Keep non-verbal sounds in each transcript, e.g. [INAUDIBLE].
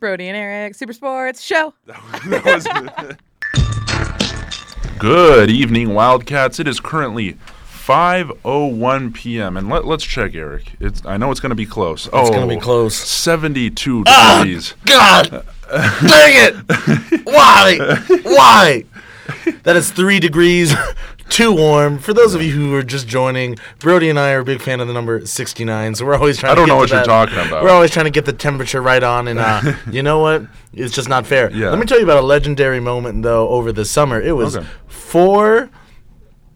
Brody and Eric Super Sports Show. [LAUGHS] Good evening, Wildcats. It is currently 5:01 p.m. and let, let's check, Eric. It's I know it's going to be close. It's oh, gonna be close. 72 Ah! degrees. God, dang it! [LAUGHS] Why? Why? [LAUGHS] That is three degrees too warm. For those of you who are just joining, Brody and I are a big fan of the number 69, so we're always trying. I don't to get know what you're talking about. We're always trying to get the temperature right on, and uh, [LAUGHS] you know what? It's just not fair. Yeah. Let me tell you about a legendary moment though over the summer. It was Okay. four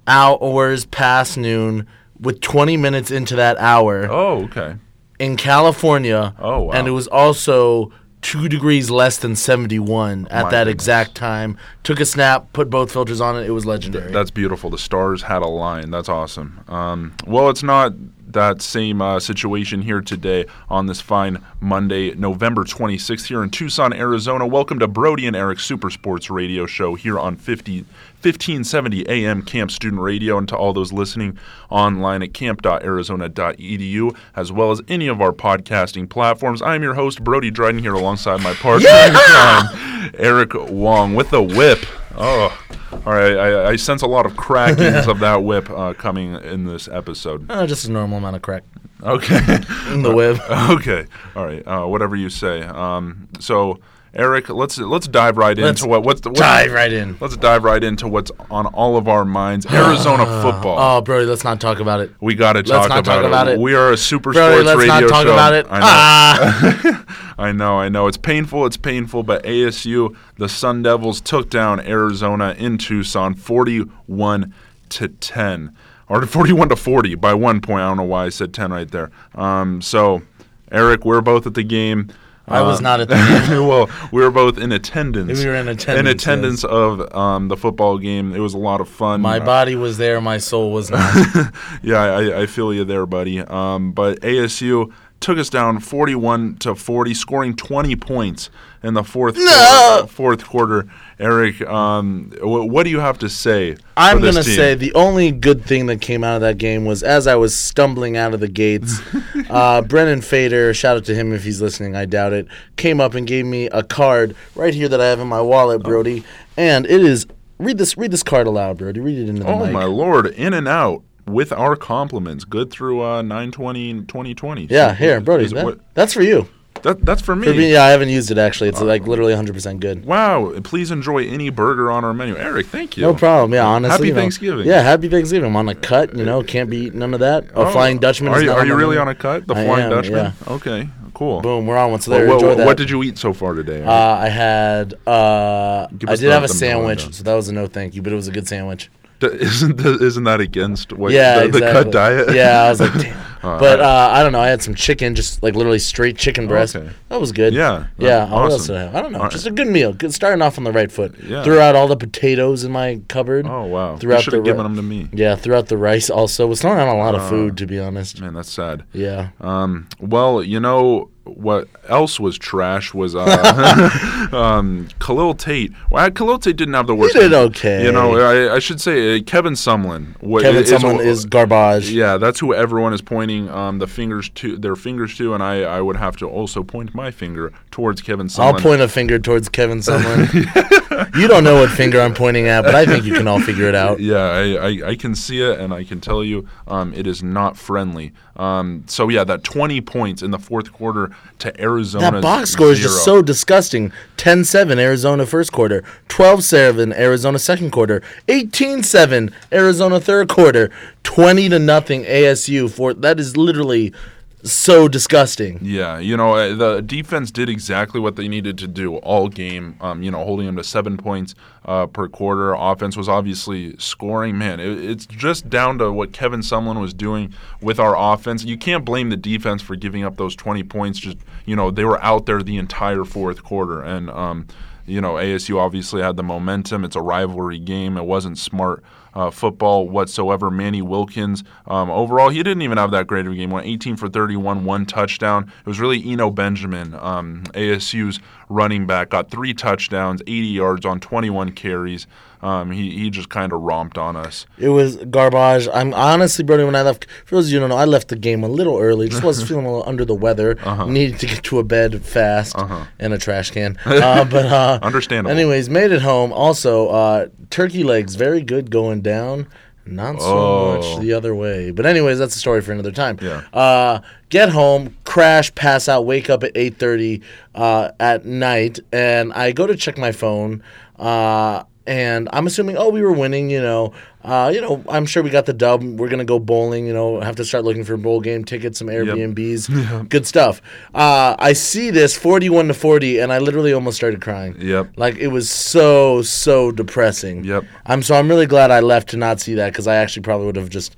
hours past noon. With 20 minutes into that hour, Oh, okay. in California. Oh, wow. And it was also two degrees less than 71 at my that goodness. exact time. Took a snap, put both filters on it. It was legendary. That's beautiful. The stars had a line. That's awesome. Um, well, it's not that same uh, situation here today on this fine Monday, November 26th, here in Tucson, Arizona. Welcome to Brody and Eric Super Sports Radio Show here on 50, 1570 AM KAMP Student Radio, and to all those listening online at kamp.arizona.edu, as well as any of our podcasting platforms. I'm your host, Brody Dryden, here alongside my partner Eric Wong, with the whip. Oh, all right. I, I sense a lot of crackings of that whip uh, coming in this episode. Uh, just a normal amount of crack Okay. in the whip. [LAUGHS] okay. All right. Uh, whatever you say. Um, so, Eric, let's let's dive right Let's into what what's the, what's, Dive right in. Let's dive right into what's on all of our minds. [SIGHS] Arizona football. Oh, Brody, let's not talk about it. we got to let's talk, not about, talk about it. We are a super Brody, sports radio show. let's not talk show. about it. I know. Ah! [LAUGHS] I know, I know. It's painful, it's painful, but ASU, the Sun Devils took down Arizona in Tucson 41 to 10. Or [LAUGHS] 41 to 40 by one point. I don't know why I said 10 right there. Um, so, Eric, we're both at the game. I was Uh, not at the game. well, we were both in attendance. We were in attendance. In attendance, attendance of um, the football game. It was a lot of fun. My Uh, body was there, my soul was not. [LAUGHS] yeah, I, I feel you there, buddy. Um, but ASU took us down 41 to 40, scoring 20 points in the fourth quarter, fourth quarter. Eric, um, wh- what do you have to say? I'm gonna say the only good thing that came out of that game was as I was stumbling out of the gates, [LAUGHS] uh, Brennan Fader, shout out to him if he's listening, I doubt it, came up and gave me a card right here that I have in my Oh. wallet, Brody, and it is read this read this card aloud, Brody. Read it into the Oh mic. my lord! In and out with our compliments. Good through uh, 920 2020. Yeah, here, Brody. that- what- that's for you. That, that's for me. For me, yeah, I haven't used it actually. It's like literally 100% good. Wow! Please enjoy any burger on our menu, Eric. Thank you. No problem. Yeah, honestly. Happy you know. Thanksgiving. Yeah, happy Thanksgiving. I'm on a cut. You know, can't be eating none of that. A Oh, Flying Dutchman. Are is you, not are you my really menu. on a cut? The I Flying am, Dutchman. Okay, cool. Boom, we're on. What's Well, there? what, Enjoy what- that. what did you eat so far today? Uh, I had. Uh, I did have a sandwich, so that was a no thank you, but it was a good sandwich. [LAUGHS] Isn't the, isn't that against what Yeah, the, the cut diet? Yeah, I was like, [LAUGHS] damn. Uh, but uh, I don't know. I had some chicken, just like literally straight chicken breast. Okay. That was good. Yeah, yeah. that's What else did I have? I don't know. All right. Just a good meal. Good, starting off on the right foot. Yeah. Threw out all the potatoes in my cupboard. oh wow! Throughout you should have the given them to me. Yeah, throughout the rice also. Was throwing out a lot of Uh, food, to be honest. Man, that's sad. Yeah. Um, well, you know what else was trash was uh, [LAUGHS] um, Khalil Tate. Well, Khalil Tate didn't have the worst. He did okay. You know, I, I should say uh, Kevin Sumlin. wa- Kevin is- Sumlin is garbage. Yeah, that's who everyone is pointing um, the fingers to, their fingers to, and I, I would have to also point my finger towards Kevin Sumlin. I'll point a finger towards Kevin [LAUGHS] Sumlin. [LAUGHS] [LAUGHS] you don't know what finger I'm pointing at, but I think you can all figure it out. Yeah, I, I, I can see it, and I can tell you um, it is not friendly. Um, so yeah, that 20 points in the fourth quarter to Arizona. That box score is just so disgusting. 10-7 Arizona first quarter, 12-7 Arizona second quarter, 18-7 Arizona third quarter, 20 to nothing ASU for that is literally so disgusting. Yeah, you know uh, the defense did exactly what they needed to do all game. Um, you know, holding them to seven points uh, per quarter. Offense was obviously scoring. Man, it, it's just down to what Kevin Sumlin was doing with our offense. You can't blame the defense for giving up those twenty points. Just you know, they were out there the entire fourth quarter, and um, you know, ASU obviously had the momentum. It's a rivalry game. It wasn't smart uh, football whatsoever. Manny Wilkins, um, overall, he didn't even have that great of a game. Went 18 for 31, one touchdown. It was really Eno Benjamin, um, ASU's running back, got three touchdowns, 80 yards on 21 carries. Um, he he just kind of romped on us. It was garbage. I'm honestly, Brody, when I left, for those of you who don't know, I left the game a little early. Just was [LAUGHS] feeling a little under the weather. Uh-huh. Needed to get to a bed fast and a trash can. [LAUGHS] Uh, but uh, Understandable. Anyways, made it home. Also, uh, turkey legs, very good going down. Not so Oh. much the other way. But anyways, that's a story for another time. Yeah. Uh, get home, crash, pass out, wake up at eight thirty uh, at night, and I go to check my phone. Uh, and I'm assuming, oh, we were winning. You know, uh, you know, I'm sure we got the dub. We're gonna go bowling. You know, have to start looking for bowl game tickets, some Airbnbs, [LAUGHS] good stuff. Uh, I see this 41 to 40, and I literally almost started crying. Yep. Like it was so so depressing. Yep. I'm so I'm really glad I left to not see that because I actually probably would have just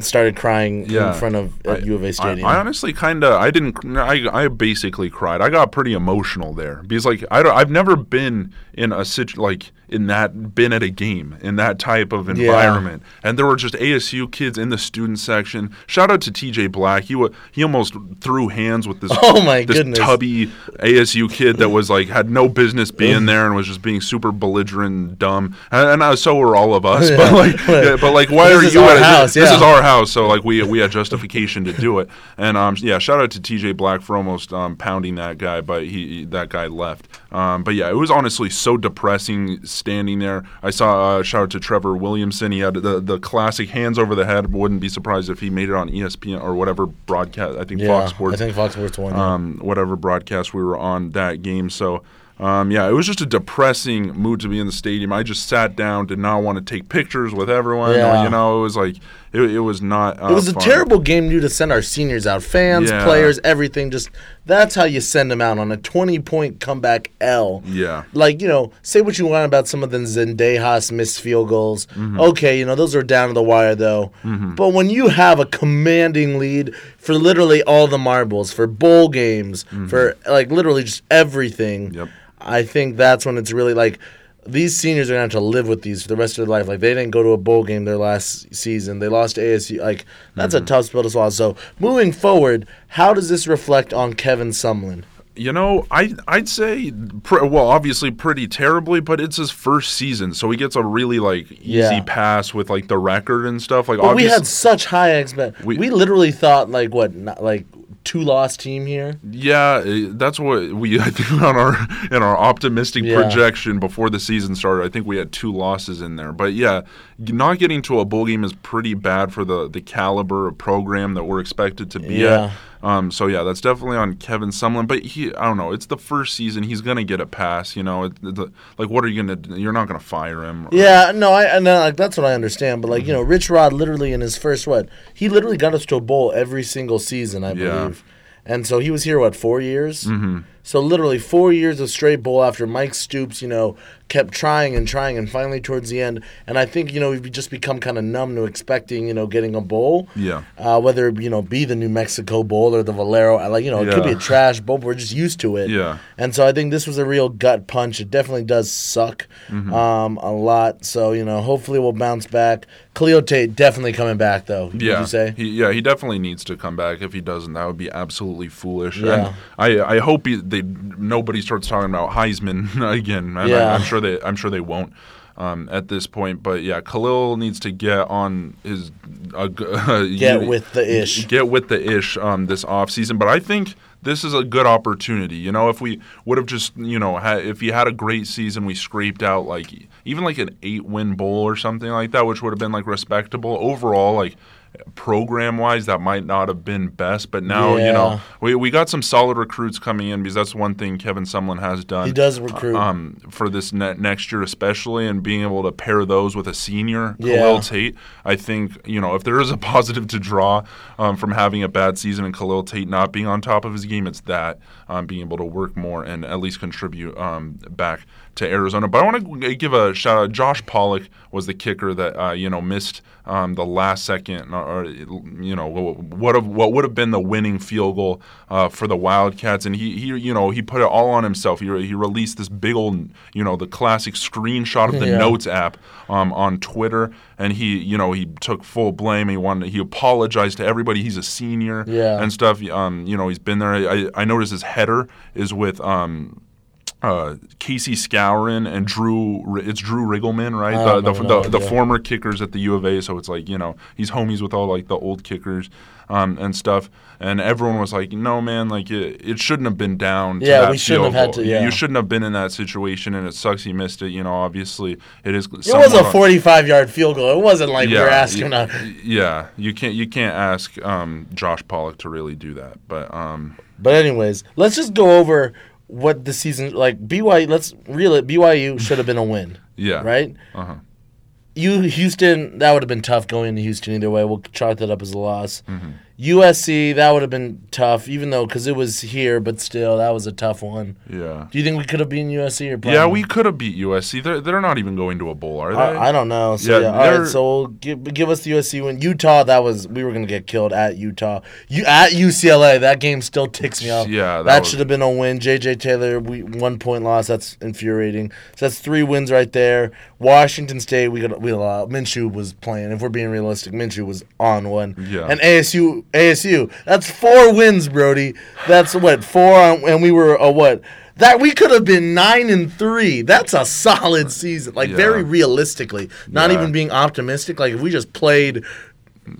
started crying Yeah. in front of at U of A Stadium. I, I honestly kind of I didn't I, I basically cried. I got pretty emotional there because like I don't, I've never been in a situ like in that been at a game in that type of environment. And there were just ASU kids in the student section. Shout out to TJ Black. He he almost threw hands with this [LAUGHS] Oh my this goodness. tubby ASU kid that was like had no business being [LAUGHS] there and was just being super belligerent and dumb. And, and uh, so were all of us. [LAUGHS] But like yeah, but like why This are you at a- house, This yeah. is our house, so like we we had justification to do it. And um, yeah, shout out to TJ Black for almost um, pounding that guy, but he he- that guy left. Um, but yeah, it was honestly so depressing standing there. I saw uh, shout out to Trevor Williamson. He had the the classic hands over the head. Wouldn't be surprised if he made it on ESPN or whatever broadcast. I think yeah, Fox Sports I think Fox Sports won. um, whatever broadcast we were on that game. So, um, yeah, it was just a depressing mood to be in the stadium. I just sat down, did not want to take pictures with everyone. or, you know, it was like it, it was not. Uh, It was a fun. terrible game due to send our seniors out. Fans, Yeah. players, everything. Just that's how you send them out on a 20 point comeback L. Yeah. Like, you know, say what you want about some of the Zendejas missed field goals. Mm-hmm. Okay, you know, those are down to the wire, though. But when you have a commanding lead for literally all the marbles, for bowl games, for like literally just everything, Mm-hmm. Yep. I think that's when it's really like these seniors are going to have to live with these for the rest of their life. Like they didn't go to a bowl game their last season. They lost to ASU. Like that's Mm-hmm. a tough spell to swallow. So moving forward, how does this reflect on Kevin Sumlin? You know, I I'd say pr- well, obviously pretty terribly, but it's his first season, so he gets a really like easy Yeah. pass with like the record and stuff. Like we had such high expect. We- We, literally thought like what, not, like two loss team here. Yeah, eh, that's what we [LAUGHS] I think on our in our optimistic Yeah. projection before the season started. I think we had two losses in there, but yeah, not getting to a bowl game is pretty bad for the the caliber of program that we're expected to be Yeah. at. Um, so yeah, that's definitely on Kevin Sumlin. But he, I don't know, it's the first season. He's gonna get a pass. You know, it, the, like what are you gonna? do? You're not gonna fire him. Yeah, no, I and like that's what I understand. But like you know, Rich Rod literally in his first what he literally got us to a bowl every single season, I believe. Yeah. And so he was here what four years. Mm-hmm. So literally four years of straight bowl after Mike Stoops, you know, kept trying and trying, and finally towards the end, and I think you know we've just become kind of numb to expecting you know getting a bowl. Yeah. Uh, whether you know be the New Mexico Bowl or the Valero, like you know it could be a [LAUGHS] trash bowl. But we're just used to it. Yeah. And so I think this was a real gut punch. It definitely does suck Mm-hmm. um, a lot. So, you know, hopefully we'll bounce back. Khalil Tate definitely coming back, though. Would Yeah, you say? He, yeah, he definitely needs to come back. If he doesn't, that would be absolutely foolish. Yeah. And I, I hope he, they nobody starts talking about Heisman [LAUGHS] again. And Yeah. I, am sure they, I'm sure they won't um, at this point. But yeah, Khalil needs to get on his uh, [LAUGHS] Get you- with the ish. Get with the ish um, this off season. But I think this is a good opportunity. You know, if we would have just you know if he had a great season, we scraped out like even like an eight win bowl or something like that, which would have been like respectable overall. Like program wise, that might not have been best. But now you know we we got some solid recruits coming in because that's one thing Kevin Sumlin has done He does recruit. um, for this ne- next year, especially, and being able to pair those with a senior, Yeah. Khalil Tate. I think you know if there is a [LAUGHS] positive to draw um, from having a bad season and Khalil Tate not being on top of his game, it's that um, being able to work more and at least contribute um, back to Arizona. But I want to give a shout out. Josh Pollack was the kicker that uh, you know missed um, the last second, or you know what have, what would have been the winning field goal uh, for the Wildcats, and he he you know he put it all on himself. He he released this big old you know the classic screenshot of the [LAUGHS] Yeah. Notes app um, on Twitter, and he you know he took full blame. He wanted he apologized to everybody. He's a senior Yeah. and stuff. Um, you know he's been there. I, I noticed his header is with um, uh, Casey Skowron and Drew. It's Drew Riggleman, right? The the, the, the idea. former kickers at the U of A. So it's like you know he's homies with all like the old kickers um, and stuff. And everyone was like, "No, man, like it, it shouldn't have been down." To Yeah, we shouldn't have had goal. to- You- yeah. You shouldn't have been in that situation, and it sucks he missed it. You know, obviously it is. It was a 45 yard field goal. It wasn't like we were asking. y- a, yeah, you can't you can't ask um, Josh Pollack to really do that, but um, But anyways, let's just go over what the season like. BYU. Let's reel it. BYU [LAUGHS] should have been a win, yeah, right? Uh-huh. You Houston. That would have been tough going into Houston either way. We'll chalk that up as a loss. Mm-hmm. USC. That would have been tough, even though because it was here, but still that was a tough one. Yeah. Do you think we could have beaten USC or? Yeah, we could have beat USC. They're they're not even going to a bowl, are they? I, I don't know. So Yeah, yeah, all they're- So we'll give, give us the USC win. Utah, that was we were gonna get killed at Utah. You at UCLA, that game still ticks me off. Yeah, that that, was- should have been a win. JJ Taylor, we one point loss. That's infuriating. So that's three wins right there. Washington State, we got we allowed. Minshew was playing. If we're being realistic, Minshew was on one. Yeah. And ASU, ASU, that's four wins, Brody. That's what four, on, and we were a what. That we could have been nine and three. That's a solid season. Like Yeah. very realistically, not Yeah. even being optimistic. Like if we just played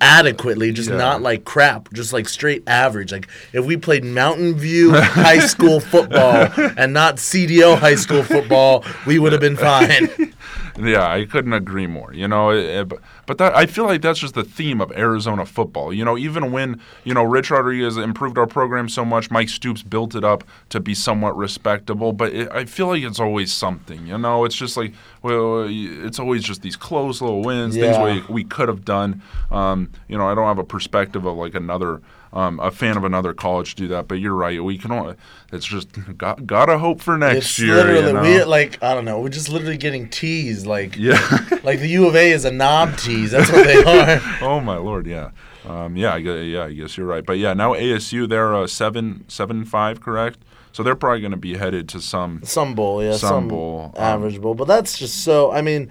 adequately, just Yeah. not like crap, just like straight average. Like if we played Mountain View high school [LAUGHS] football and not CDO high school football, we would have been fine. [LAUGHS] Yeah, I couldn't agree more. You know, it, it- but- but that I feel like that's just the theme of Arizona football. You know, even when you know Rich Rodriguez improved our program so much, Mike Stoops built it up to be somewhat respectable. But it, I feel like it's always something. You know, it's just like well, it's always just these close little wins, Yeah. things we we could have done. Um, you know, I don't have a perspective of like another. Um, a fan of another college do that, but you're right. We can. Only, it's just got, gotta hope for next It's year. literally you know? we like I don't know. We're just literally getting teased. Like yeah. [LAUGHS] like the U of A is a knob tease. That's what they are. [LAUGHS] oh my lord, yeah, um, yeah, I guess, yeah, I guess you're right. But yeah, now ASU they're uh, seven seven five, correct? So they're probably going to be headed to some. Some bowl, yeah, Some some, bowl, um, average bowl, but that's just so. I mean,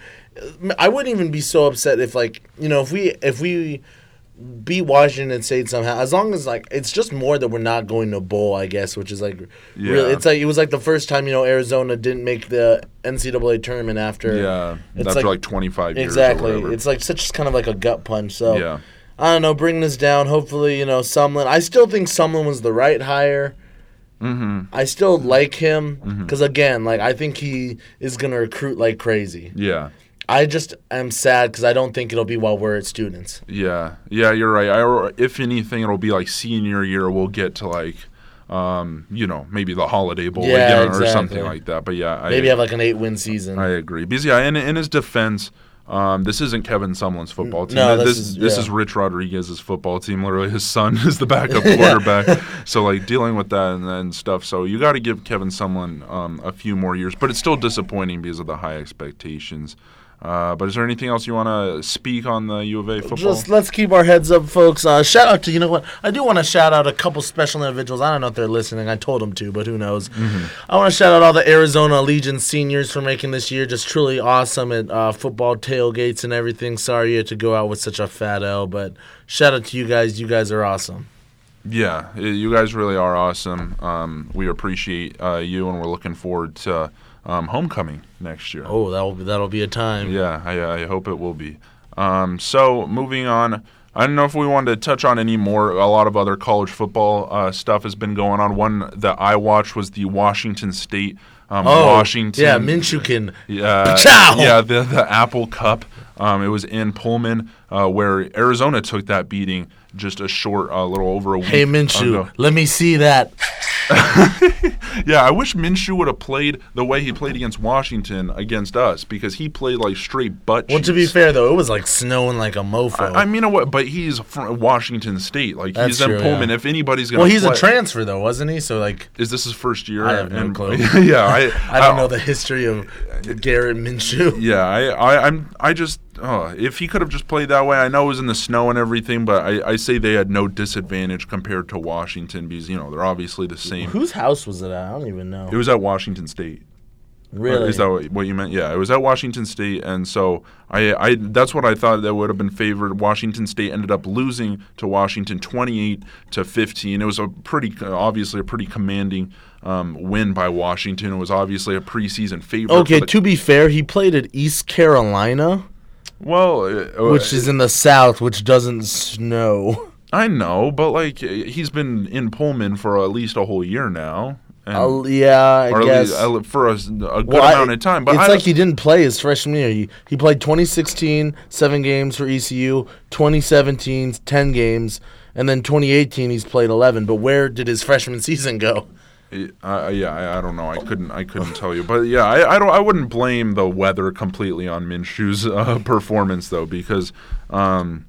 I wouldn't even be so upset if like you know if we if we beat Washington State somehow, as long as like it's just more that we're not going to bowl, I guess, which is like really, Yeah. it's like it was like the first time you know Arizona didn't make the NCAA tournament after Yeah, It's after like- like, 25 years. exactly. It's like such kind of like a gut punch. So yeah, I don't know, bring this down. Hopefully, you know, Sumlin. I still think Sumlin was the right hire. mm-hmm. I still like him because again, like I think he is gonna recruit like crazy. yeah. I just am sad because I don't think it'll be while we're at students. Yeah, yeah, you're right. I, if anything, it'll be like senior year. We'll get to like, um, you know, maybe the Holiday Bowl Yeah, again or something like that. But yeah, Maybe I, have like an eight win season. I agree. Because yeah, in, in his defense, um, this isn't Kevin Sumlin's football team. No, this this is is- this yeah. is Rich Rodriguez's football team. Literally, his son [LAUGHS] is the backup quarterback. so like dealing with that and, and stuff. So you got to give Kevin Sumlin um, a few more years, but it's still disappointing because of the high expectations. Uh, but is there anything else you want to speak on the U of A football? Just let's keep our heads up, folks. Uh, shout out to you know what I do want to shout out a couple special individuals. I don't know if they're listening. I told them to, but who knows? I want to shout out all the Arizona Legion seniors for making this year just truly awesome at uh, football tailgates and everything. Sorry you had to go out with such a fat L, but shout out to you guys. You guys are awesome. Yeah, you guys really are awesome. Um, we appreciate uh, you, and we're looking forward to um, homecoming next year. Oh, that'll be, that'll be a time. Yeah, I, I hope it will be. Um, so moving on, I don't know if we wanted to touch on any more. A lot of other college football uh, stuff has been going on. One that I watched was the Washington State. Um, Oh, Washington. Yeah, Minshew can. Yeah, [LAUGHS] Chow! yeah, the the Apple Cup. Um, it was in Pullman, uh, where Arizona took that beating just a short, uh, little over a week. Hey Minshew, ago. let me see that. [LAUGHS] Yeah, I wish Minshew would have played the way he played against Washington against us because he played like straight butt. Well, to be fair though, it was like snowing like a mofo. I, I mean, what? But he's from Washington State. Like That's he's in Pullman. yeah. If anybody's gonna, well, he's a transfer though, wasn't he? So like, Is this his first year? I have no clue. [LAUGHS] yeah, I, [LAUGHS] I don't know the history of Garrett Minshew. Yeah, I, I, I'm, I just, oh, if he could have just played that way, I know it was in the snow and everything, but I, I say they had no disadvantage compared to Washington because you know they're obviously the same. Whose house was it at? I don't even know. It was at Washington State. Really? Is that what- what you meant? Yeah, it was at Washington State, and so I, I that's what I thought that would have been favored. Washington State ended up losing to Washington, twenty-eight to fifteen. It was a pretty, obviously, a pretty commanding um, win by Washington. It was obviously a preseason favorite. Okay, the- to be fair, he played at East Carolina, well, uh, which is in the South, which doesn't snow. I know, but like he's been in Pullman for at least a whole year now. And, yeah, I guess. least, uh, for a good Well, I- amount of time. But it's I, like he didn't play his freshman year. He, he played 2016, seven games for ECU, 2017, 10 games, and then 2018 he's played 11. But where did his freshman [LAUGHS] season go? Yeah, I, I don't know. I couldn't. I couldn't tell you. But yeah, I, I don't. I wouldn't blame the weather completely on Minshew's uh, [LAUGHS] performance though, because um,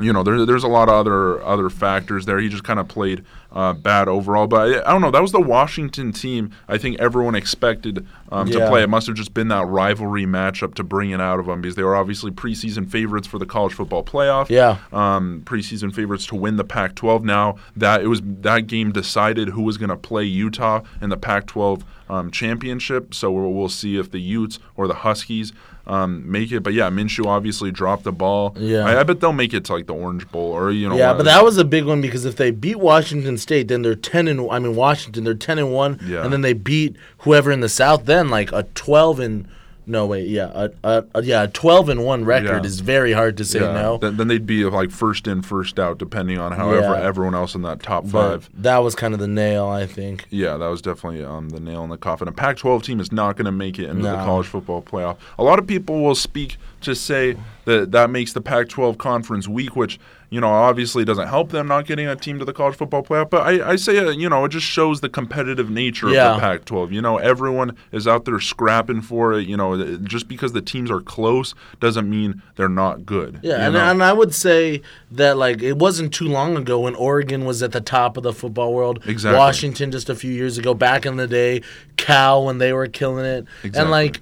you know there, there's a lot of other other factors there. He just kind of played uh, bad overall. But I, I don't know. That was the Washington team. I think everyone expected um, to play. It must have just been that rivalry matchup to bring it out of them because they were obviously preseason favorites for the college football playoff Yeah. um, preseason favorites to win the Pac-12. Now that it was that game decided who was going to play Utah in the Pac-12 um, championship. So we'll, we'll see if the Utes or the Huskies um, make it. But yeah, Minshew obviously dropped the ball. Yeah. I, I bet they'll make it to like the Orange Bowl or you know. Yeah, but that was a big one because if they beat Washington State, then they're ten and I mean Washington, they're ten and one, Yeah. and then they beat whoever in the South. Then like a twelve and no wait, yeah, a, yeah, a twelve and one record Yeah. is very hard to say yeah, no. Then, then they'd be like first in, first out, depending on however Yeah. everyone else in that top but five. that was kind of the nail, I think. Yeah, that was definitely um, the nail in the coffin. A Pac-12 team is not going to make it into the No. college football playoff. A lot of people will speak to say that that makes the Pac-12 conference weak, which you know obviously it doesn't help them not getting a team to the college football playoff. But I, I say uh, you know it just shows the competitive nature Yeah. of the Pac-12. You know everyone is out there scrapping for it. You know just because the teams are close doesn't mean they're not good. Yeah, and, know? and I would say that like it wasn't too long ago when Oregon was at the top of the football world. Exactly. Washington just a few years ago, back in the day, Cal when they were killing it, Exactly. and like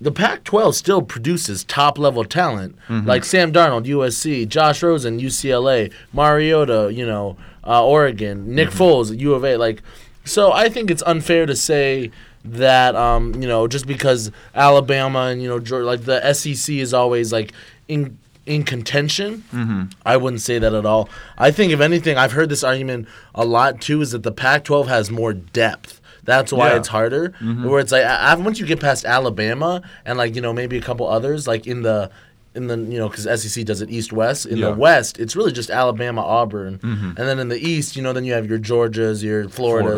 the Pac-12 still produces top-level talent, Mm-hmm. like Sam Darnold, USC, Josh Rosen, UCLA, Mariota, you know, uh, Oregon, Nick Mm-hmm. Foles, U of A. Like, so I think it's unfair to say that um, you know just because Alabama and you know Georgia, like the SEC is always like in in contention. Mm-hmm. I wouldn't say that at all. I think if anything, I've heard this argument a lot too, is that the Pac-12 has more depth. That's why Yeah. it's harder. Mm-hmm. Where it's like once you get past Alabama and like you know maybe a couple others like in the in the you know because SEC does it East West. In Yeah. the West, it's really just Alabama, Auburn, mm-hmm. and then in the East, you know, then you have your Georgias, your Floridas,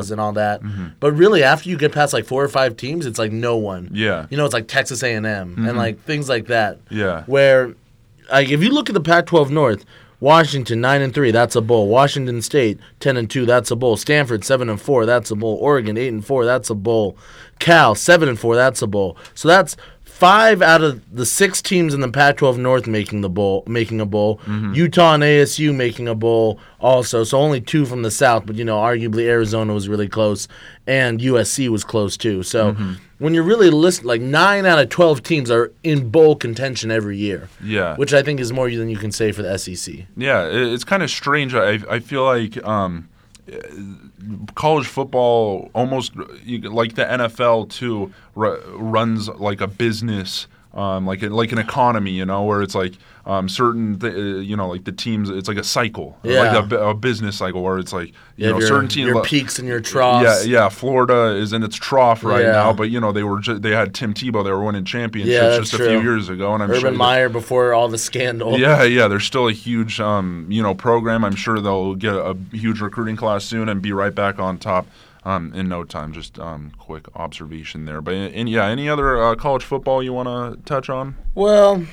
Florida. and all that. Mm-hmm. But really, after you get past like four or five teams, it's like no one. Yeah. you know, it's like Texas A and M and like things like that. Yeah. where like if you look at the Pac-12 North. Washington nine and three, that's a bowl. Washington State ten and two, that's a bowl. Stanford seven and four, that's a bowl. Oregon eight and four, that's a bowl. Cal seven and four, that's a bowl. So that's five out of the six teams in the Pac-12 North making the bowl, making a bowl. Utah and ASU making a bowl also. So only two from the South, but you know, arguably Arizona was really close, and USC was close too. So when you're really list like nine out of twelve teams are in bowl contention every year. Yeah. which I think is more than you can say for the SEC. Yeah, it's kind of strange. I I feel like um, Uh, college football almost like the NFL too ru- runs like a business. Um, like like an economy, you know, where it's like um, certain, th- uh, you know, like the teams. It's like a cycle, Yeah. like a, a business cycle, where it's like you You know your, certain teams. your peaks and your troughs. Yeah, yeah. Florida is in its trough right Yeah. now, but you know they were ju- they had Tim Tebow. They were winning championships Yeah, just a few years ago, and I'm Urban sure that- Meyer before all the scandal. yeah, yeah. They're still a huge, um, you know, program. I'm sure they'll get a huge recruiting class soon and be right back on top um, in no time. Just um, quick observation there. But and yeah, any other uh, college football you want to touch on? Well,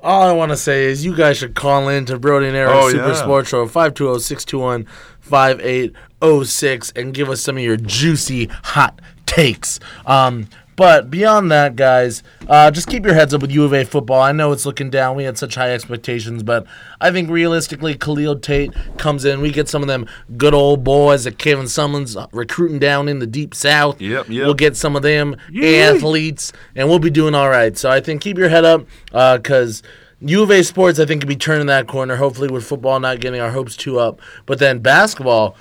all I want to say is you guys should call in to Brody and Eric Oh, Super yeah. Sports Show 520-621-5806 and give us some of your juicy hot takes. Um, but beyond that, guys, uh, just keep your heads up with U of A football. I know it's looking down. We had such high expectations, but I think realistically, Khalil Tate comes in. We get some of them good old boys that Kevin Sumlin's recruiting down in the deep south. Yep, yep. We'll get some of them Yay. athletes, and we'll be doing all right. So I think keep your head up because U of A sports, I think, could be turning that corner. Hopefully, with football not getting our hopes too up, but then basketball.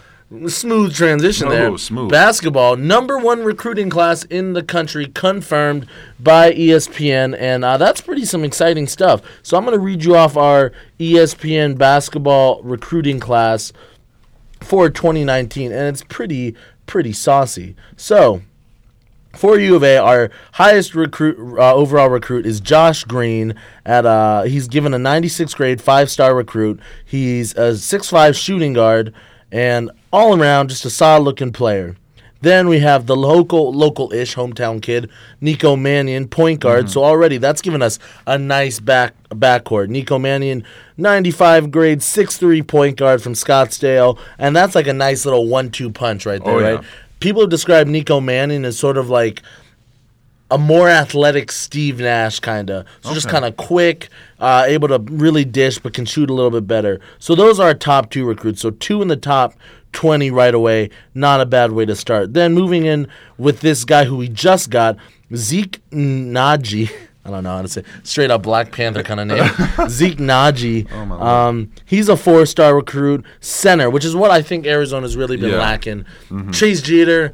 Smooth transition Oh, there. smooth. Basketball, number one recruiting class in the country, confirmed by ESPN, and uh, that's pretty some exciting stuff. So I'm going to read you off our ESPN basketball recruiting class for 2019, and it's pretty pretty saucy. So for U of A, our highest recruit uh, overall recruit is Josh Green. At uh, he's given a 96th grade five star recruit. He's a 6'5 shooting guard and all around just a solid looking player. Then we have the local local ish hometown kid Nico Mannion, point guard. So already that's given us a nice back backcourt. Nico Mannion, 95 grade, 6'3 point guard from Scottsdale, and that's like a nice little one two punch right there, Oh, yeah. right? People have described Nico Mannion as sort of like a more athletic Steve Nash kind of. So just kind of quick, uh, able to really dish, but can shoot a little bit better. So those are our top two recruits. So two in the top 20 right away. Not a bad way to start. Then moving in with this guy who we just got, Zeke Nnaji. [LAUGHS] I don't know how to say straight up Black Panther kind of name. [LAUGHS] Zeke Nnaji. Oh, um, he's a four star recruit center, which is what I think Arizona's really been Yeah. lacking. Chase Jeter,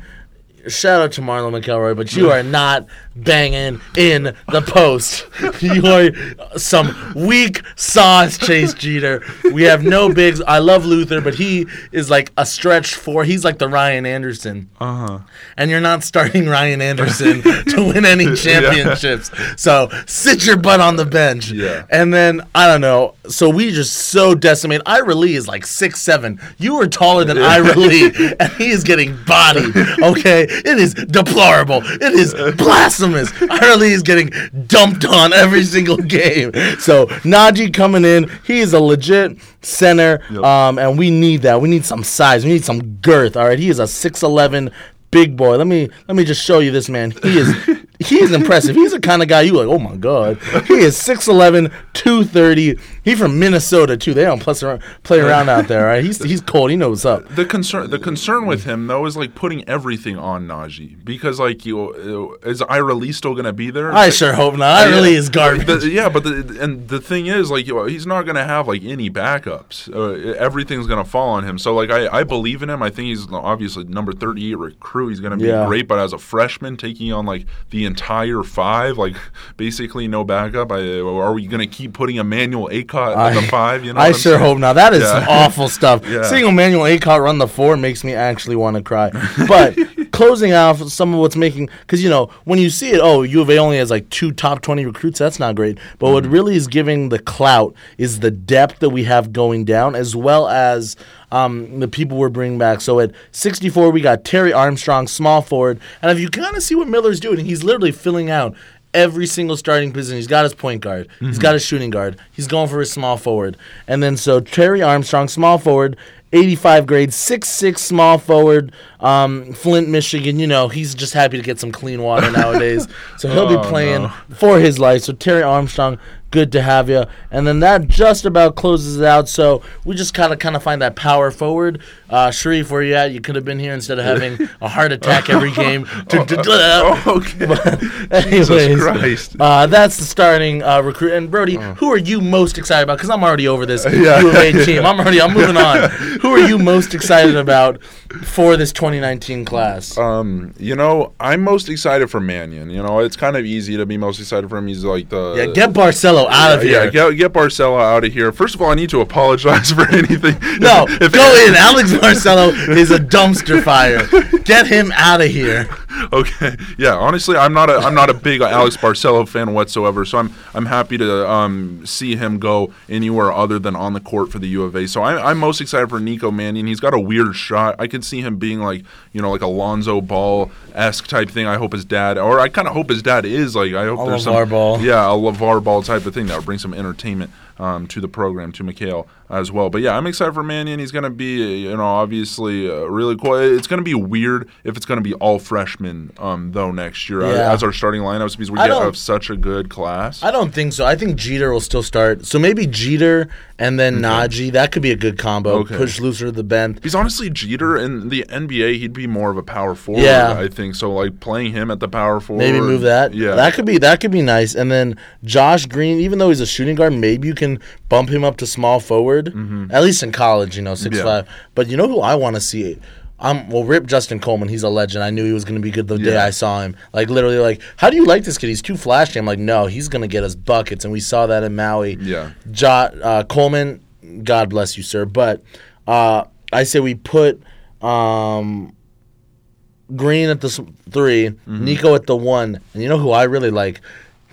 shout out to Marlon McElroy, but you are not banging in the post. [LAUGHS] you are some weak sauce, Chase Jeter. We have no bigs. I love Luther, but he is like a stretch four. He's like the Ryan Anderson. Uh huh. And you're not starting Ryan Anderson [LAUGHS] to win any [LAUGHS] championships. So sit your butt on the bench. Yeah. And then I don't know. So we just so decimate. Ira Lee is like six seven. You are taller than Ira Lee, and he is getting bodied. Okay, it is deplorable. It is blasphemous. Ira Lee is getting dumped on every single game. So Nnaji coming in, he is a legit center, Yep. um, and we need that. We need some size. We need some girth. All right, he is a six eleven big boy. Let me let me just show you this man. He is he is impressive. He's the kind of guy you like, oh my god. He is 6'11, 230. He's from Minnesota too. They don't plus around, play around out there, right? He's he's cold. He knows what's up. The concern, the concern with him though, is like putting everything on Nnaji because like you, uh, is Ira Lee still gonna be there? I sure hope not. I Yeah. really is garbage. The- yeah, but the, and the thing is, like, he's not going to have like any backups. Uh, everything's going to fall on him. So, like, I, I believe in him. I think he's obviously number thirty-eight recruit. He's going to be Yeah. great. But as a freshman, taking on like the entire five, like basically no backup. I, are we going to keep putting Emmanuel Akot at the five? You know, I sure saying? hope not. That is Yeah. awful stuff. [LAUGHS] Yeah. Seeing Emmanuel Akot run the four makes me actually want to cry. But [LAUGHS] closing off some of what's making, because you know when you see it, oh, U of A only has like two top twenty recruits. That's not great. But Mm-hmm. what really is giving the clout is the depth that we have going down, as well as. Um, the people we're bringing back. So at 64, we got Terry Armstrong, small forward. And if you kind of see what Miller's doing, he's literally filling out every single starting position. He's got his point guard. He's got his shooting guard. He's going for his small forward. And then so Terry Armstrong, small forward, 85 grade, 6'6 small forward, um, Flint, Michigan. You know, he's just happy to get some clean water [LAUGHS] nowadays. so he'll Oh, be playing no. for his life. So Terry Armstrong, good to have you. And then that just about closes it out. So we just kind of kind of find that power forward. Uh, Sharif, where you at? You could have been here instead of having a heart attack every game. [LAUGHS] Oh, okay. [LAUGHS] Anyways, Christ. uh, that's the starting uh, recruit. And Brody, who are you most excited about? Because I'm already over this [LAUGHS] Yeah. U of A team. I'm already. I'm moving on. who are you most excited about for this 2019 class? Um, you know, I'm most excited for Mannion. You know, it's kind of easy to be most excited for him. He's like the yeah, get Barcello out of yeah, here. get, get Barcello out of here. First of all, I need to apologize [LAUGHS] for anything. no, [LAUGHS] If- go in. Alex Barcello is a dumpster fire. Get him out of here. [LAUGHS] Okay. Yeah. Honestly, I'm not a I'm not a big Alex Barcello fan whatsoever. So I'm I'm happy to um, see him go anywhere other than on the court for the U of A. So I'm, I'm most excited for Nico Mannion. He's got a weird shot. I could see him being like you know like a Lonzo Ball esque type thing. I hope his dad, or I kind of hope his dad is like I hope A there's LaVar some Ball. yeah a LaVar Ball type of thing that would bring some entertainment. Um, to the program, to Mikhail as well. But yeah, I'm excited for Mannion. He's going to be, you know, obviously uh, really cool. It's going to be weird if it's going to be all freshmen, um, though, next year uh, Yeah. as our starting lineups because we I have such a good class. I don't think so. I think Jeter will still start. So maybe Jeter and then Nnaji. That could be a good combo. Okay. Push Luther to the bench. He's honestly Jeter in the NBA. He'd be more of a power forward. Yeah. I think so. Like playing him at the power forward. Maybe move that. Yeah, that could be that could be nice. And then Josh Green, even though he's a shooting guard, maybe you can bump him up to small forward, at least in college, you know, six Mm-hmm. Yeah. five. But you know who I want to see? I'm well, rip Justin Coleman. He's a legend. I knew he was going to be good the day I saw him. Like literally, like, how do you like this kid? He's too flashy. I'm like, no, he's going to get us buckets, and we saw that in Maui. Yeah. Jo- uh, Coleman, God bless you, sir. But uh, I say we put um, Green at the 3 Mm-hmm. Nico at the one, and you know who I really like?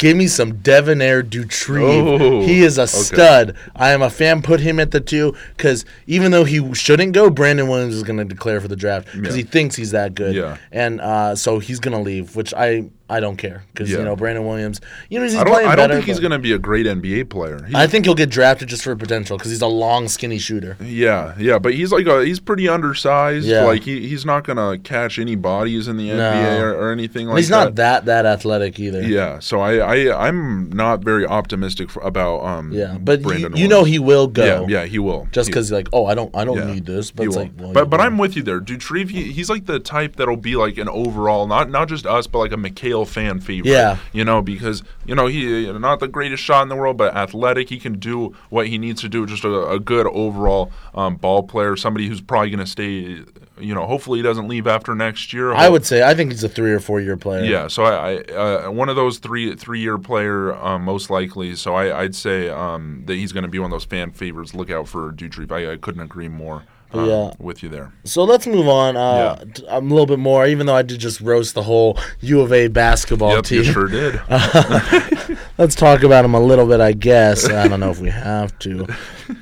Give me some Devonaire Doutrive. Oh, he is a stud. I am a fan. Put him at the two because even though he shouldn't go, Brandon Williams is going to declare for the draft because Yeah. he thinks he's that good. Yeah. and uh, so he's going to leave, which I I don't care because Yeah. you know Brandon Williams. You know he's I don't. playing I don't better, think he's going to be a great NBA player. He's- I think he'll get drafted just for potential because he's a long, skinny shooter. Yeah, yeah, but he's like a he's pretty undersized. Yeah. Like he, he's not gonna catch any bodies in the NBA or, or anything like he's that. not that that athletic either. Yeah, so I, I I'm not very optimistic for, about um Yeah, but you, Brandon you know he will go. yeah yeah he will Just because like, oh, I don't, I don't yeah, need this, but like, well, but but. I'm with you there, Doutrive. He, he's like the type that'll be like an overall, not not just us, but like a Fan favorite. Yeah. you know because you know he not the greatest shot in the world, but athletic. He can do what he needs to do. Just a, a good overall um, ball player. Somebody who's probably going to stay. You know, hopefully he doesn't leave after next year. I would say I think he's a three or four year player. Yeah, so I, I uh, one of those three three year player um, most likely. So I, I'd say um, that he's going to be one of those fan favorites. Look out for Doutrive. I, I couldn't agree more. Um, Yeah. with you there. So let's move on. Uh, Yeah. t- a little bit more, even though I did just roast the whole U of A basketball Yep, team. you sure did. [LAUGHS] Let's talk about them a little bit, I guess. I don't know if we have to.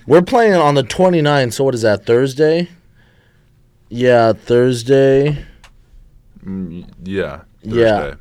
We're playing on the 29th, so what is that, Thursday? Yeah, Thursday. Mm, yeah, Yeah. Thursday.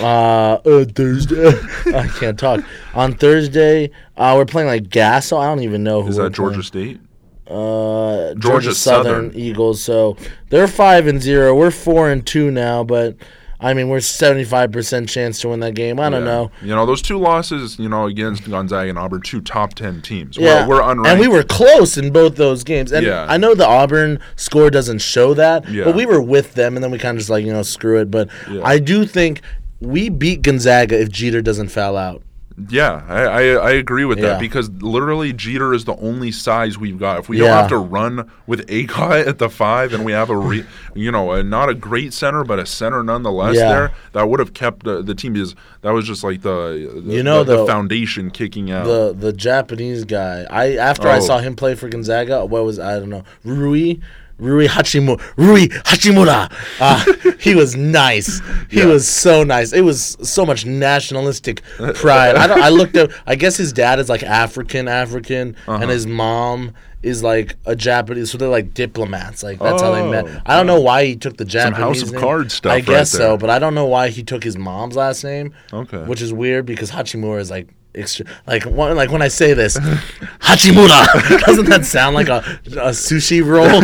Uh, uh Thursday. [LAUGHS] I can't talk. On Thursday, uh, we're playing like Gasso. I don't even know who Is that Georgia playing. State? Uh, Georgia, Georgia Southern, Southern. Eagles. So they're five and zero. We're four and two now, but I mean we're seventy five percent chance to win that game. I don't Yeah. know. You know those two losses. You know against Gonzaga and Auburn, two top ten teams. Yeah, we're, we're unranked. and we were close in both those games. And Yeah. I know the Auburn score doesn't show that, Yeah. but we were with them, and then we kind of just like you know screw it. But Yeah. I do think we beat Gonzaga if Jeter doesn't foul out. Yeah, I, I, I agree with Yeah. that because literally Jeter is the only size we've got. If we Yeah. don't have to run with Akot at the five, and we have a re, you know a, not a great center but a center nonetheless, Yeah. there that would have kept the, the team is that was just like the, the You know, the, the though, foundation kicking out. The the Japanese guy. I after I Oh. saw him play for Gonzaga, what was I don't know Rui. Rui Hachimura. Rui Hachimura. Uh, he was nice. He Yeah. was so nice. It was so much nationalistic pride. I, don't, I looked up. I guess his dad is like African, African, Uh-huh. and his mom is like a Japanese. So they're like diplomats. Like that's how they met. Oh, I don't know why he took the Some Japanese House of name. Cards stuff I right guess so, but I don't know why he took his mom's last name. Okay. Which is weird because Hachimura is like extra. Like one, like when I say this, [LAUGHS] Hachimura. [LAUGHS] Doesn't that sound like a, a sushi roll? [LAUGHS]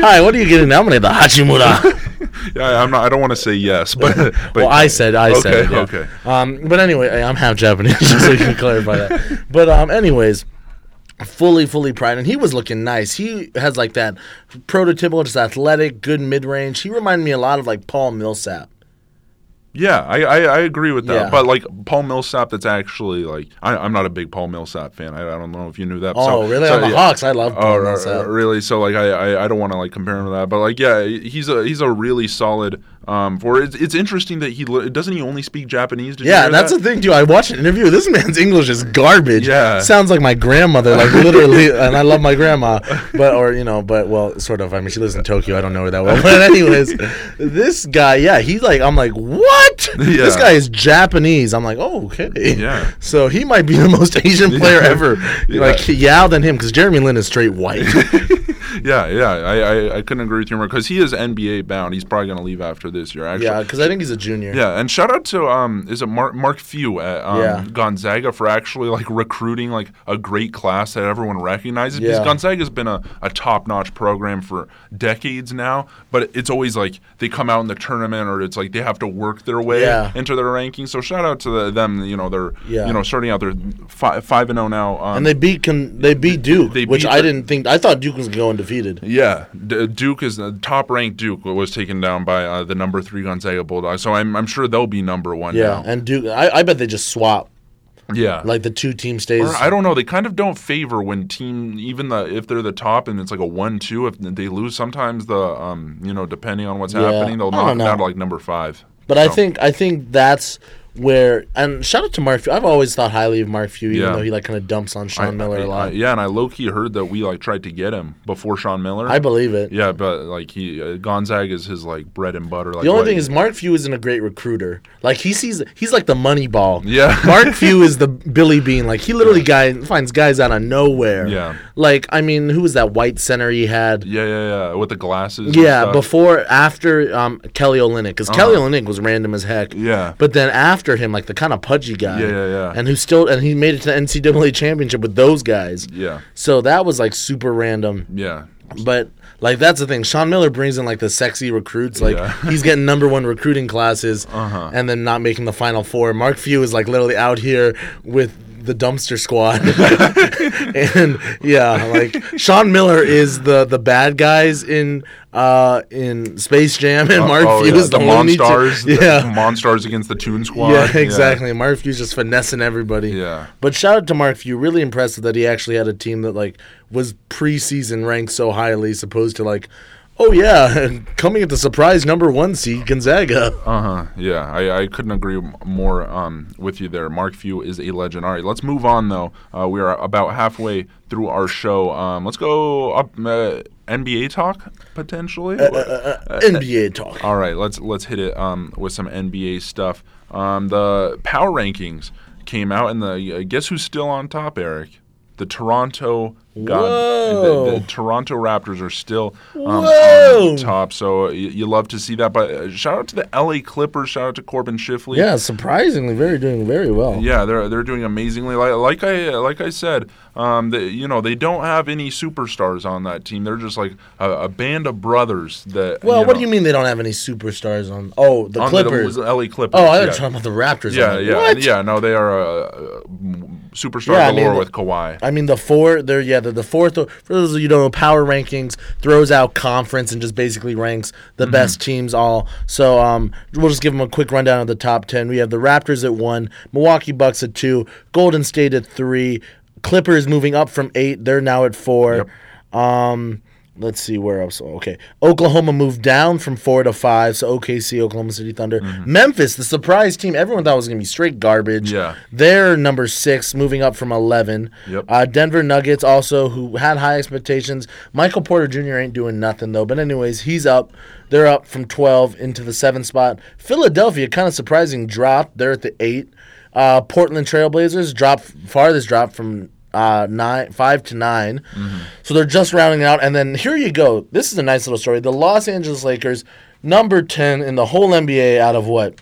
Hi, what are you getting now? I'm gonna get the Hachimura. yeah, I'm not. I don't want to say yes, but, but well, I said, I okay, said, it, yeah. okay. Um, but anyway, I'm half Japanese, just so you can clarify that. But um, anyways. Fully, fully pride, and he was looking nice. He has like that prototypical, just athletic, good mid range. He reminded me a lot of like Paul Millsap. Yeah, I, I, I agree with that. Yeah. But like Paul Millsap, that's actually like I, I'm not a big Paul Millsap fan. I, I don't know if you knew that. Oh, So- really? so, On the yeah. Hawks, I love Paul Oh, Millsap. really? So like I, I, I don't want to like compare him to that, but like yeah, he's a he's a really solid. Um, for it's, it's interesting that he li- doesn't he only speak Japanese. Did Yeah, that's that? the thing too. I watched an interview. This man's English is garbage. Yeah. sounds like my grandmother, like literally. [LAUGHS] and I love my grandma, but or you know, but well, sort of. I mean, she lives in Tokyo. I don't know her that well, but anyways, [LAUGHS] this guy, yeah, he's like, I'm like, what? This guy is Japanese. I'm like, oh, okay. Yeah. So he might be the most Asian [LAUGHS] player ever. Yeah. Like Yao than him, because Jeremy Lin is straight white. Yeah, yeah. I, I, I couldn't agree with you more because he is NBA bound. He's probably going to leave after this year. Actually, yeah, because I think he's a junior. Yeah, and shout out to um, is it Mark Mark Few at um, Yeah. Gonzaga for actually like recruiting like a great class that everyone recognizes. Yeah. Because Gonzaga's been a, a top notch program for decades now, but it's always like they come out in the tournament or it's like they have to work their way Yeah. into their rankings. So shout out to the, them. You know they're Yeah. you know starting out they're five five and zero now. Um, And they beat con- they beat Duke, They which beat I didn't think. I thought Duke was going undefeated. Yeah, D- Duke is the top ranked. Duke was taken down by uh, the number three Gonzaga Bulldogs, so I'm, I'm sure they'll be number one Yeah, now. and Duke, I, I bet they just swap. Yeah. Like the two team stays. Or I don't know. They kind of don't favor when team, even the if they're the top and it's like a one-two. If they lose, sometimes the um, you know, depending on what's Yeah. happening, they'll knock them down to like number five. But I think I think that's where and shout out to Mark. Few. I've always thought highly of Mark Few, even Yeah. though he like kind of dumps on Sean I- Miller I- a lot. I- yeah, and I low key heard that we like tried to get him before Sean Miller. I believe it. yeah, but like he uh, Gonzaga is his like bread and butter. Like The only what- thing is Mark Few isn't a great recruiter. Like he sees, he's like the money ball. Yeah. Mark Few [LAUGHS] is the Billy Beane. Like he literally guy finds guys out of nowhere. Yeah. Like I mean, who was that white center he had? yeah, yeah, yeah, with the glasses. and Yeah, before after um, Kelly Olynyk, because Kelly Olynyk was random as heck. Uh-huh. Yeah. But then after him, like the kind of pudgy guy. Yeah, yeah, yeah. And who still and he made it to the NCAA championship with those guys. yeah, So that was like super random. yeah. But like that's the thing. Sean Miller brings in like the sexy recruits. Like Yeah. he's getting number one recruiting classes [LAUGHS] Uh-huh. and then not making the final four. Mark Few is like literally out here with the dumpster squad. [LAUGHS] and yeah, like Sean Miller is the the bad guys in uh in Space Jam and Mark oh, Few yeah, is the, the Looney Tunes- Monstars. the Yeah. Monstars against the Toon Squad. Yeah, exactly. Mark Few's just finessing everybody. Yeah. But shout out to Mark Few. Really impressive that he actually had a team that like was preseason ranked so highly, opposed to like, oh yeah, [LAUGHS] coming at the surprise number one seed Gonzaga. Uh huh. Yeah, I, I couldn't agree more um, with you there. Mark Few is a legend. All right, let's move on though. Uh, we are about halfway through our show. Um, let's go up uh, NBA talk potentially. Uh, NBA talk. All right, let's let's hit it um, with some NBA stuff. Um, the power rankings came out, and the uh, guess who's still on top, Eric? The Toronto. God, the, the Toronto Raptors are still um, on top, so you, you love to see that. But uh, shout out to the LA Clippers. Shout out to Corbin Shifley. Yeah, surprisingly, very doing very well. Yeah, they're they're doing amazingly. Like like I like I said, um, the, you know they don't have any superstars on that team. They're just like a, a band of brothers that. Well, what know, do you mean they don't have any superstars on? Oh, the on Clippers. The, LA Clippers. oh, I yeah. was talking about the Raptors. Yeah, yeah, yeah. No, they are uh, superstar Yeah, I mean, galore with Kawhi. I mean, the four, they're yeah, the, the fourth. For those of you don't know, power rankings throws out conference and just basically ranks the Mm-hmm. best teams all. So um, we'll just give them a quick rundown of the top ten. We have the Raptors at one, Milwaukee Bucks at two, Golden State at three, Clippers moving up from eight. They're now at four. Um, let's see where else. Okay, Oklahoma moved down from four to five. So OKC, Oklahoma City Thunder, Memphis, the surprise team. Everyone thought was gonna be straight garbage. Yeah. they're number six, moving up from eleven. Yep. Uh, Denver Nuggets also, who had high expectations. Michael Porter Jr. ain't doing nothing though. But anyways, he's up. They're up from twelve into the seventh spot. Philadelphia, kind of surprising drop. They're at the eight. Uh, Portland Trailblazers dropped farthest drop from uh, nine, five to 9 So they're just rounding out. And then here you go. This is a nice little story. The Los Angeles Lakers, number ten in the whole NBA out of what?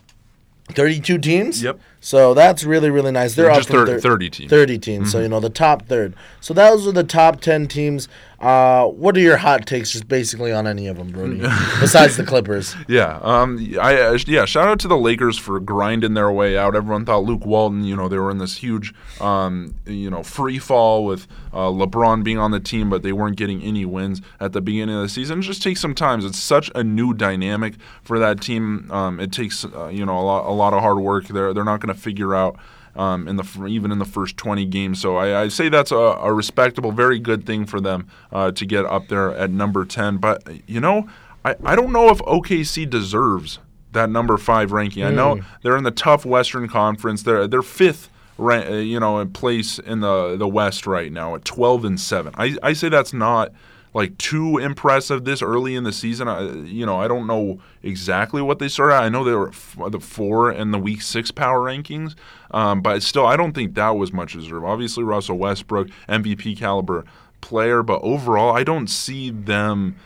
32 teams? Yep. So that's really, really nice. They're Just up from thir- thir- 30 teams. 30 teams. So, you know, the top third. So those are the top 10 teams. Uh, what are your hot takes just basically on any of them, Brody? [LAUGHS] Besides the Clippers. Yeah, um, I uh, yeah. Shout out to the Lakers for grinding their way out. Everyone thought Luke Walton, you know, they were in this huge, um, you know, free fall with uh, LeBron being on the team, but they weren't getting any wins at the beginning of the season. It just takes some time. It's such a new dynamic for that team. Um, it takes uh, you know a lot a lot of hard work. They're they're not going to figure out um, in the even in the first 20 games. So I, I say that's a, a respectable, very good thing for them uh, to get up there at number 10. But you know, I, I don't know if OKC deserves that number five ranking. I know they're in the tough Western Conference. They're they're fifth. Uh, you know, in place in the the West right now at 12 and seven. I, I say that's not like too impressive this early in the season. I, you know, I don't know exactly what they started. I know they were f- the four in the week six power rankings, um, but still, I don't think that was much deserved. Obviously, Russell Westbrook, MVP caliber player, but overall, I don't see them.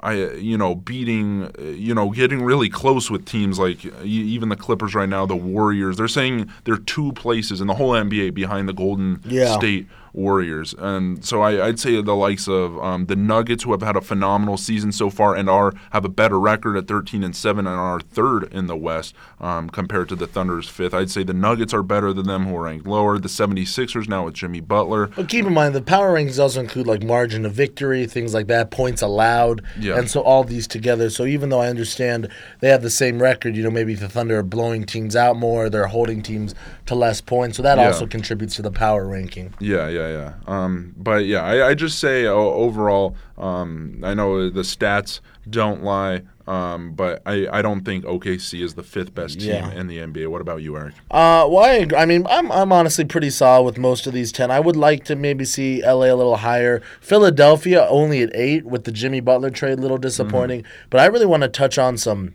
I you know beating you know getting really close with teams like even the Clippers right now, the Warriors. They're saying they're two places in the whole NBA behind the Golden Yeah. State Warriors. And so I, would say the likes of um, the Nuggets, who have had a phenomenal season so far and are have a better record at 13 and 7 and are third in the West um, compared to the Thunder's fifth. I'd say the Nuggets are better than them, who are ranked lower. The 76ers now with Jimmy Butler. But keep in mind, the power rankings also include like margin of victory, things like that, points allowed. Yeah. And so all these together. So even though I understand they have the same record, you know, maybe the Thunder are blowing teams out more, they're holding teams to less points. So that Yeah. also contributes to the power ranking. Yeah, yeah, yeah. Um, but yeah, I, I just say uh, overall, um, I know the stats don't lie, um, but I, I don't think OKC is the fifth best team Yeah. in the NBA. What about you, Eric? Uh, well, I, agree. I mean, I'm I'm honestly pretty solid with most of these ten. I would like to maybe see LA a little higher. Philadelphia only at eight with the Jimmy Butler trade, a little disappointing. But I really want to touch on some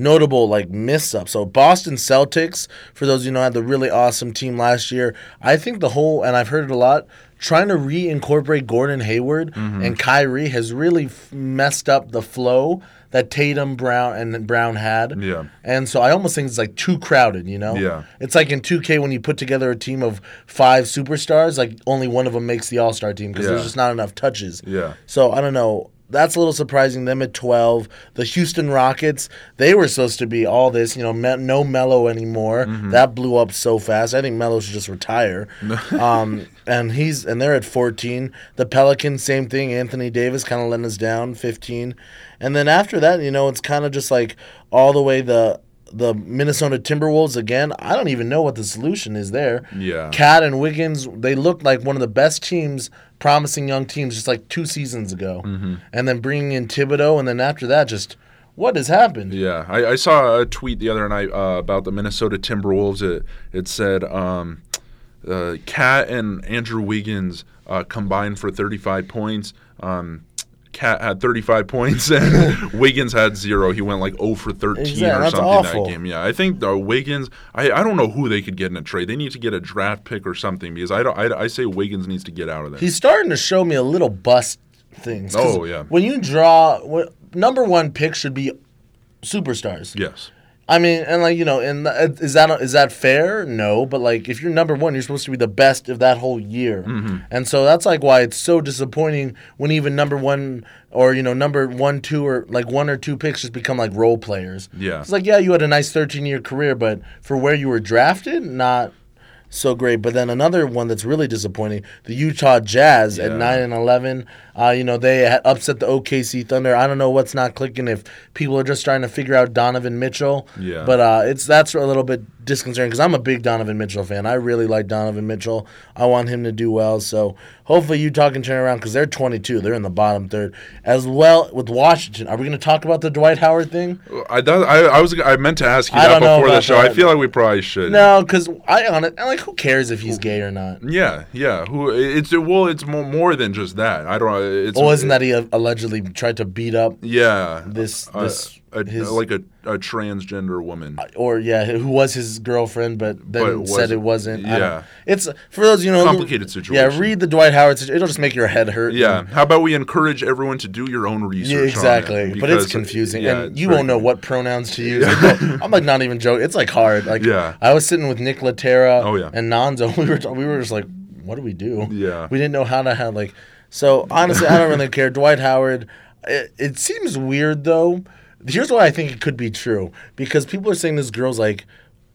notable like miss ups. So Boston Celtics, for those of you know, had the really awesome team last year. I think the whole, and I've heard it a lot, trying to reincorporate Gordon Hayward mm-hmm. and Kyrie has really f- messed up the flow that Tatum, Brown, and Brown had. Yeah. And so I almost think it's like too crowded, you know? Yeah. It's like in 2K when you put together a team of five superstars, like only one of them makes the All Star team because Yeah. there's just not enough touches. Yeah. So I don't know. That's a little surprising. Them at 12. The Houston Rockets, they were supposed to be all this, you know, me- no Melo anymore. Mm-hmm. That blew up so fast. I think Melo should just retire. [LAUGHS] um, and he's and they're at 14. The Pelicans, same thing. Anthony Davis kind of letting us down, 15. And then after that, you know, it's kind of just like all the way the the Minnesota Timberwolves again. I don't even know what the solution is there. Yeah. KAT and Wiggins, they looked like one of the best teams, promising young teams, just like two seasons ago. Mm-hmm. And then bringing in Thibodeau, and then after that, just what has happened? Yeah, I, I saw a tweet the other night uh, about the Minnesota Timberwolves. It it said um, uh, KAT and Andrew Wiggins uh, combined for 35 points. Um, KAT had 35 points and [LAUGHS] Wiggins had zero. He went like 0 for 13 Exactly, or that's something awful. that game. Yeah, I think uh, Wiggins. I, I don't know who they could get in a trade. They need to get a draft pick or something because I don't. I, I say Wiggins needs to get out of there. He's starting to show me a little bust things. Oh, yeah. When you draw, when, number one pick should be superstars. yes. I mean, and like you know, and th- is that is that fair? No, but like if you're number one, you're supposed to be the best of that whole year, Mm-hmm. and so that's like why it's so disappointing when even number one or you know number one, two, or like one or two picks just become like role players. Yeah. it's like yeah, you had a nice 13 year career, but for where you were drafted, not so great. But then another one that's really disappointing: the Utah Jazz at nine and 11. Uh, you know they upset the OKC Thunder. I don't know what's not clicking if people are just trying to figure out Donovan Mitchell. Yeah. But uh, it's that's a little bit disconcerting because I'm a big Donovan Mitchell fan. I really like Donovan Mitchell. I want him to do well. So hopefully Utah can turn around because they're 22. They're in the bottom third as well with Washington. Are we going to talk about the Dwight Howard thing? I, that, I I was I meant to ask you I that before the show. I feel like we probably should. No, because I on it. Like, who cares if he's gay or not? Yeah, yeah. Who? It's well, it's more more than just that. I don't. It's Well, isn't that he uh, allegedly tried to beat up Yeah. this Uh, this a, his like a, a transgender woman. or yeah, who was his girlfriend, but then But said it wasn't. wasn't. I don't- Yeah. it's for those you know. Complicated situation. Yeah, read the Dwight Howard. situ- It'll just make your head hurt. Yeah. How about we encourage everyone to do your own research? Yeah, on it, exactly. but it's confusing, yeah, and you won't know what pronouns to [LAUGHS] use. Like, I'm like not even joking. It's like hard. Like Yeah. I was sitting with Nick Latera Oh, yeah. and Nanzo. [LAUGHS] We were we were just like, what do we do? Yeah. we didn't know how to have like. So honestly, I don't really [LAUGHS] care. Dwight Howard. It, it seems weird though. Here's why I think it could be true because people are saying this girl's like.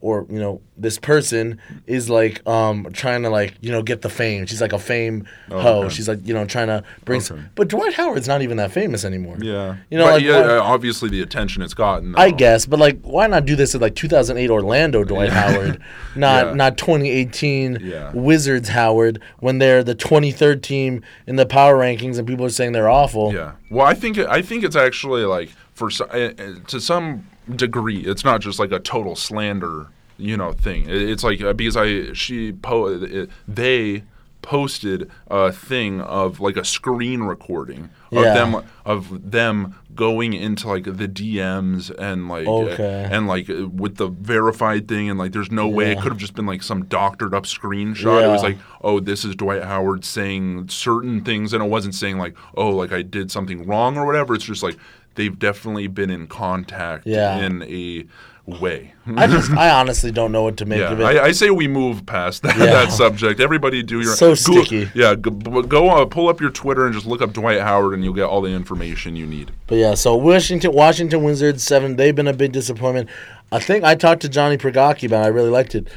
Or you know, this person is like um trying to like you know get the fame. She's like a fame hoe. Oh, okay. She's like you know trying to bring. Okay. Some, but Dwight Howard's not even that famous anymore. Yeah. You know, But like, yeah, what- uh, obviously the attention it's gotten. I guess, but like, why not do this at like 2008 Orlando Dwight Howard, [LAUGHS] not Yeah. not 2018 Yeah. Wizards Howard when they're the 23rd team in the power rankings and people are saying they're awful. Yeah. Well, I think I think it's actually like for uh, uh, to some degree, it's not just like a total slander, you know, thing. It's like uh, because I she po they posted a thing of like a screen recording of Yeah. them of them going into like the DMs and like Okay. and like with the verified thing and like there's no way it could have just been like some doctored up screenshot. It was like oh, this is Dwight Howard saying certain things, and it wasn't saying like, oh, like I did something wrong or whatever. It's just like they've definitely been in contact Yeah. in a way. I just, I honestly don't know what to make Yeah, of it. I, I say we move past that, Yeah. that subject. Everybody do your So go- sticky. Yeah, go, go uh, pull up your Twitter and just look up Dwight Howard, and you'll get all the information you need. But yeah, so Washington Washington Wizards seven. They've been a big disappointment. I think I talked to Johnny Prigaki about. it. I really liked it.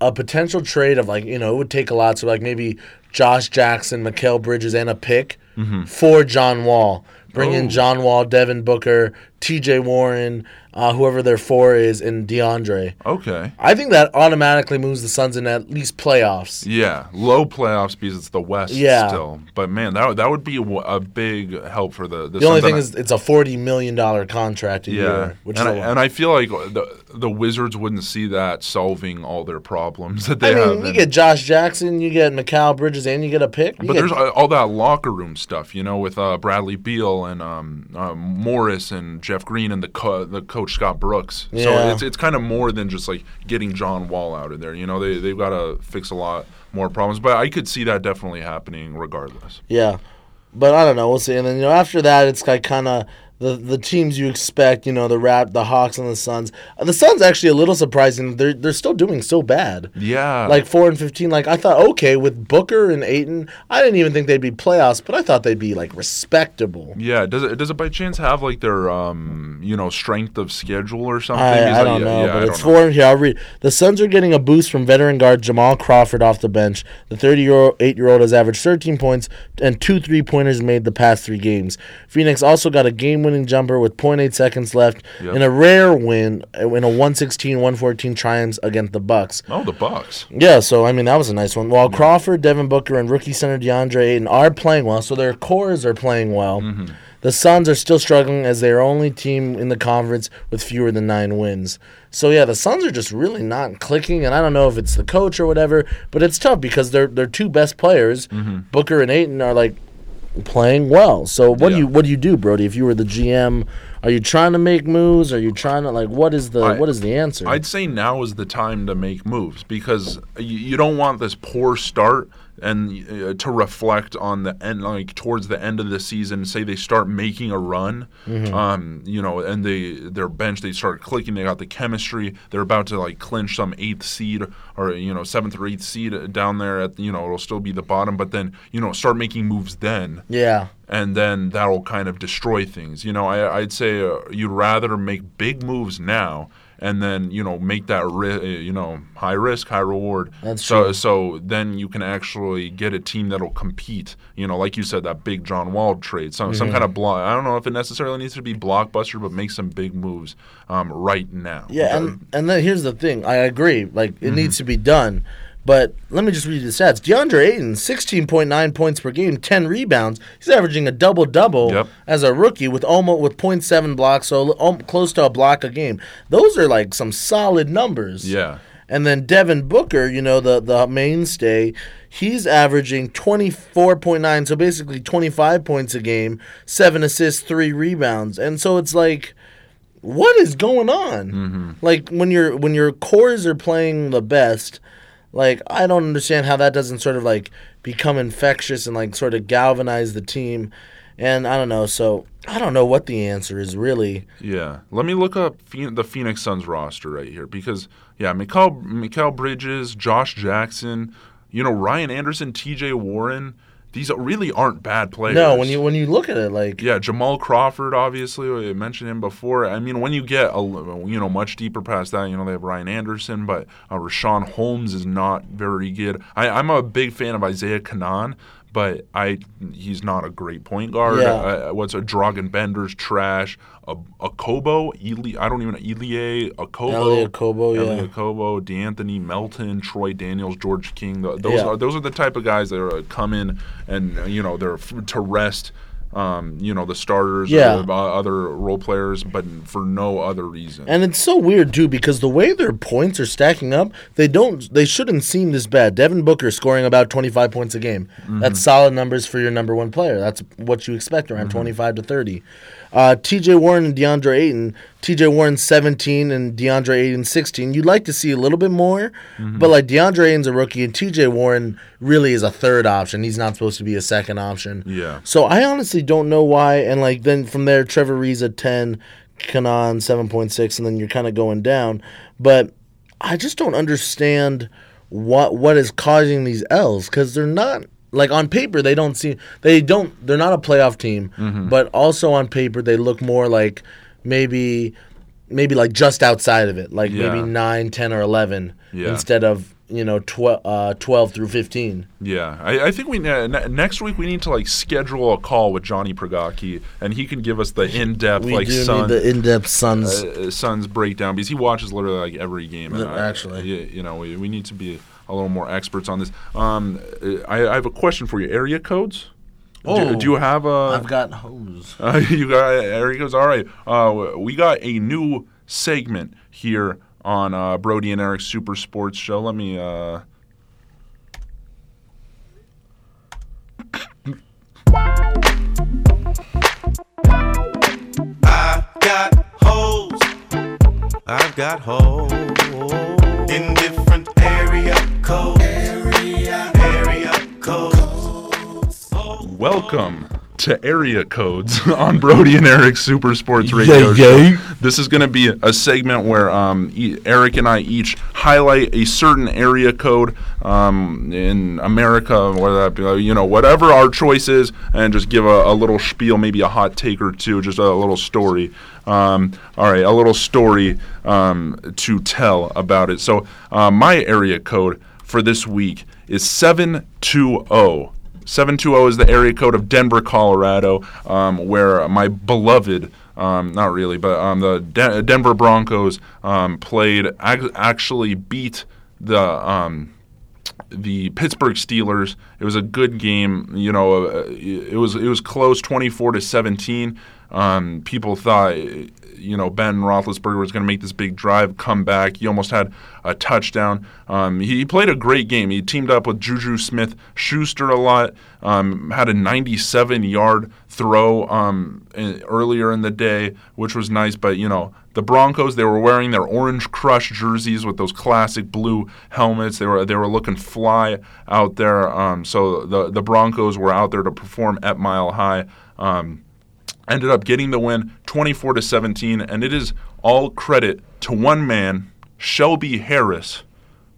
A potential trade of like you know it would take a lot. So like maybe Josh Jackson, Mikal Bridges, and a pick Mm-hmm. for John Wall. Bring in Oh. John Wall, Devin Booker, T.J. Warren, uh, whoever their four is, and DeAndre. Okay. I think that automatically moves the Suns in at least playoffs. Yeah, low playoffs because it's the West Yeah. still. But man, that would- that would be a big help for the the, The only thing And is it's a forty million dollar contract a I- yeah, year, which and I, and I feel like the the Wizards wouldn't see that solving all their problems [LAUGHS] that they I mean, have. you and- get Josh Jackson, you get Mikal Bridges, and you get a pick. You But there's all that locker room stuff, you know, with uh, Bradley Beal and um, uh, Morris and Jeff Green and the co- the coach Scott Brooks. So it's it's kind of more than just like getting John Wall out of there. You know, they they've got to fix a lot more problems. But I could see that definitely happening regardless. yeah, but I don't know. We'll see. And then you know after that, it's like kind of the the teams you expect. You know the Rap, the Hawks, and the Suns. The Suns actually a little surprising. They're they're still doing so bad. Yeah, Like four and fifteen. Like I thought, okay, with Booker and Ayton, I didn't even think they'd be playoffs, but I thought they'd be like respectable. yeah. Does it does it by chance have like their um you know strength of schedule or something? I, I don't know, yeah, but I it's don't four. Here, I'll read. The Suns are getting a boost from veteran guard Jamal Crawford off the bench. The 38 year old has averaged 13 points and two three pointers made the past three games. Phoenix also got a game winning jumper with 0.8 seconds left Yep. in a rare win uh, in a 116 114 triumph against the Bucks. Oh, the Bucks. Yeah, so I mean that was a nice one. While Crawford, Devin Booker, and rookie center DeAndre Ayton are playing well, so their cores are playing well. The Suns are still struggling as they are only team in the conference with fewer than nine wins. So yeah, the Suns are just really not clicking, and I don't know if it's the coach or whatever, but it's tough because their their two best players, Booker and Ayton, are like playing well. So what do you what do you do, Brody? If you were the GM, are you trying to make moves? Are you trying to like what is the I- what is the answer? I'd say now is the time to make moves because you, you don't want this poor start and uh, to reflect on the end, like towards the end of the season. Say they start making a run, um, you know, and they their bench they start clicking. They got the chemistry. They're about to like clinch some eighth seed or you know seventh or eighth seed down there. At you know it'll still be the bottom, but then you know start making moves then yeah. and then that'll kind of destroy things. You know, I, I'd say uh, you'd rather make big moves now and then you know make that ri- you know high risk, high reward. That's so true. so then you can actually get a team that'll compete. You know, like you said, that big John Wall trade, some Mm-hmm. some kind of block. I don't know if it necessarily needs to be blockbuster, but make some big moves um, right now. Yeah, and and then here's the thing. I agree. Like it needs to be done. But let me just read you the stats. DeAndre Ayton, 16.9 points per game, 10 rebounds. He's averaging a double double Yep. as a rookie with almost with 0.7 blocks, so close to a block a game. Those are like some solid numbers. yeah. And then Devin Booker, you know, the, the mainstay, he's averaging 24.9, so basically 25 points a game, seven assists, three rebounds. And so it's like, what is going on? Mm-hmm. Like when your when your cores are playing the best, like I don't understand how that doesn't sort of like become infectious and like sort of galvanize the team. And I don't know, so I don't know what the answer is really. Yeah, let me look up the Phoenix Suns roster right here because yeah, Mikal Mikal Bridges, Josh Jackson, you know Ryan Anderson, T.J. Warren. These really aren't bad players. No, when you when you look at it, like yeah, Jamal Crawford, obviously, I mentioned him before. I mean, when you get a you know much deeper past that, you know they have Ryan Anderson, but uh, Richaun Holmes is not very good. I, I'm a big fan of Isaiah Canaan, but I he's not a great point guard. Yeah. Uh, what's a Dragan Bender's trash. A, Okobo, Eli, I don't even know Elie, Okobo, Elie yeah. Elie Kobo, D'Anthony Melton, Troy Daniels, George King. Th- those Yeah. are those are the type of guys that are, uh, come in and uh, you know they're f- to rest. Um, you know the starters, Yeah. or the uh, other role players, but for no other reason. And it's so weird too because the way their points are stacking up, they don't they shouldn't seem this bad. Devin Booker scoring about 25 points a game. That's mm-hmm. solid numbers for your number 1 player. That's what you expect around mm-hmm. 25 to 30. Uh, TJ Warren and DeAndre Ayton, TJ Warren 17 and DeAndre Ayton 16. You'd like to see a little bit more, but like DeAndre Ayton's a rookie and TJ Warren really is a third option. He's not supposed to be a second option. Yeah. So I honestly don't know why. And like then from there, Trevor Reeves at ten, Canaan seven point six, and then you're kind of going down. But I just don't understand what what is causing these L's because they're not like on paper they don't seem they don't they're not a playoff team, Mm-hmm. but also on paper they look more like maybe maybe like just outside of it, like Yeah. maybe 9, 10, or eleven Yeah. instead of you know 12, uh, 12 through fifteen. Yeah, I, I think we uh, ne- next week we need to like schedule a call with Johnny Pragaki, and he can give us the in-depth We like do Sun, need the in-depth Suns. uh, Suns breakdown because he watches literally like every game. And I- actually. you, you know, we, we need to be a little more experts on this. Um, I, I have a question for you. Area codes. Do, Oh, do you have a? I've got hose. Uh, [LAUGHS] you got area codes. All right. Uh, we got a new segment here on uh, Brody and Eric's Super Sports Show. Let me. Uh, [LAUGHS] I got holes. I've got holes in different area. Area, area codes. Welcome to Area Codes [LAUGHS] on Brody and Eric's Super Sports Radio Yeah, Show. This is going to be a segment where um, e- Eric and I each highlight a certain area code um, in America, whether that be, uh, you know, whatever our choice is, and just give a, a little spiel, maybe a hot take or two, just a little story. Um, all right, a little story um, to tell about it. So, uh, my area code for this week is 720. 720 is the area code of Denver, Colorado, um, where my beloved, um, not really, but um, the De- Denver Broncos um, played, ac- actually beat the. Um, the Pittsburgh Steelers. It was a good game. You know, uh, it was it was close, twenty four to seventeen. Um, people thought, you know, Ben Roethlisberger was going to make this big drive, come back. He almost had a touchdown. Um, he, played a great game. He teamed up with Juju Smith Schuster a lot. Um, had a 97 yard throw um, in, earlier in the day, which was nice. But you know, the Broncos they were wearing their orange crush jerseys with those classic blue helmets. They were they were looking fly out there. Um, so the the Broncos were out there to perform at Mile High. Um, ended up getting the win 24 to 17 and it is all credit to one man Shelby Harris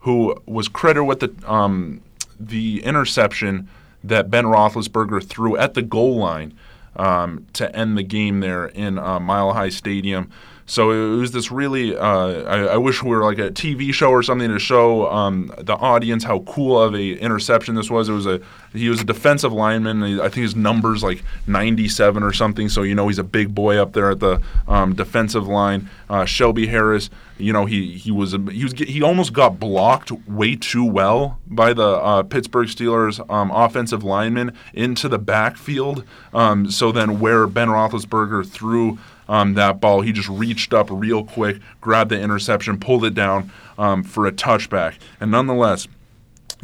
who was credited with the um, the interception that Ben Roethlisberger threw at the goal line um, to end the game there in uh, Mile High Stadium. So it was this really. Uh, I, I wish we were like a TV show or something to show um, the audience how cool of a interception this was. It was a he was a defensive lineman. I think his number's like 97 or something. So you know he's a big boy up there at the um, defensive line. Uh, Shelby Harris, you know he he was he was he almost got blocked way too well by the uh, Pittsburgh Steelers um, offensive lineman into the backfield. Um, so then where Ben Roethlisberger threw um, that ball. He just reached up real quick, grabbed the interception, pulled it down um, for a touchback. And nonetheless,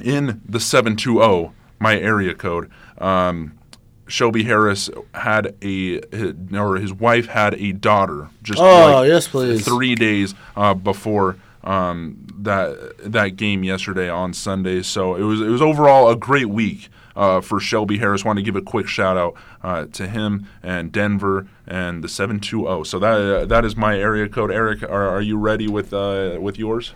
in the 720, my area code, um, Shelby Harris had a, or his wife had a daughter. Just Oh, like yes, please. Three days uh, before um, that that game yesterday on Sunday. So it was it was overall a great week uh, for Shelby Harris. Want to give a quick shout out uh, to him and Denver and the seven two zero. So that uh, that is my area code. Eric, are, are you ready with uh, with yours?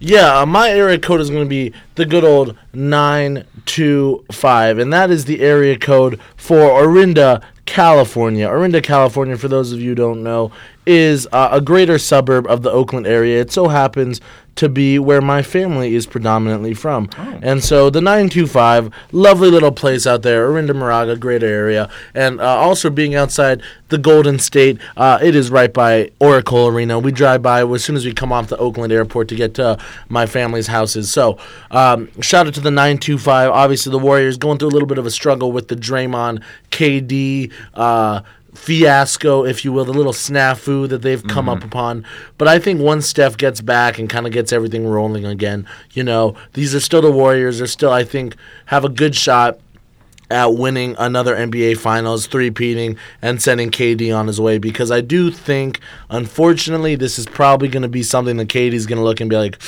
Yeah, uh, my area code is going to be the good old 925, and that is the area code for Orinda, California. Orinda, California, for those of you who don't know, is uh, a greater suburb of the Oakland area. It so happens to be where my family is predominantly from. And so the 925, lovely little place out there, Orinda, Moraga, great area. And uh, also being outside the Golden State, uh, it is right by Oracle Arena. We drive by as soon as we come off the Oakland airport to get to my family's houses. So um, shout out to the 925. Obviously, the Warriors going through a little bit of a struggle with the Draymond, KD, uh, fiasco, if you will, the little snafu that they've come up mm-hmm. upon. But I think once Steph gets back and kind of gets everything rolling again, you know, these are still the Warriors. They're still, I think, have a good shot at winning another NBA Finals, three-peating, and sending KD on his way. Because I do think, unfortunately, this is probably going to be something that KD's going to look and be like,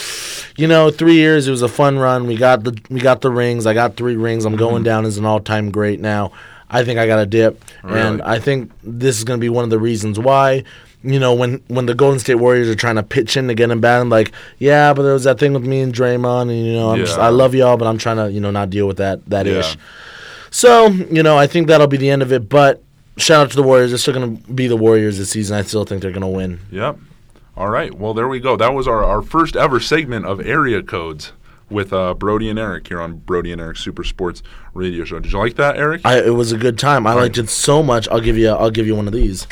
you know, three years it was a fun run. We got the we got the rings. I got three rings. I'm going mm-hmm. down as an all-time great now. I think I got a dip, and I think this is going to be one of the reasons why. you know, when when the Golden State Warriors are trying to pitch in to get him back, I'm like, yeah, but there was that thing with me and Draymond, and you know, I'm just, I love y'all, but I'm trying to, you know, not deal with that that Yeah. ish. So, you know, I think that'll be the end of it. But shout out to the Warriors. They're still going to be the Warriors this season. I still think they're going to win. Yep. All right. Well, there we go. That was our, our first ever segment of area codes with uh, Brody and Eric here on Brody and Eric Super Sports Radio Show. Did you like that, Eric? I, it was a good time. I liked it so much. I'll give you. I'll give you one of these.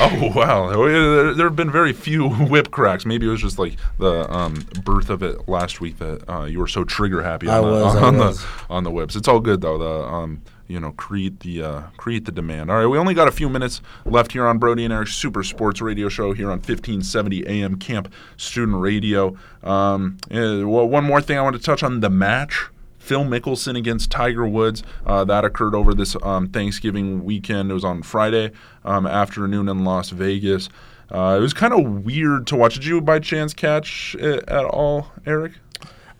Oh wow! Oh, There, there have been very few [LAUGHS] whip cracks. Maybe it was just like the um, birth of it last week that uh, you were so trigger happy on, I the, was, on the on the whips. It's all good though. The um, you know create the uh, create the demand. All right, we only got a few minutes left here on Brody and Eric's Super Sports Radio Show here on 1570 AM KAMP Student Radio. Um, eh, well, one more thing I want to touch on the match. Phil Mickelson against Tiger Woods. Uh, that occurred over this um, Thanksgiving weekend. It was on Friday um, afternoon in Las Vegas. Uh, it was kind of weird to watch. Did you by chance catch it at all, Eric?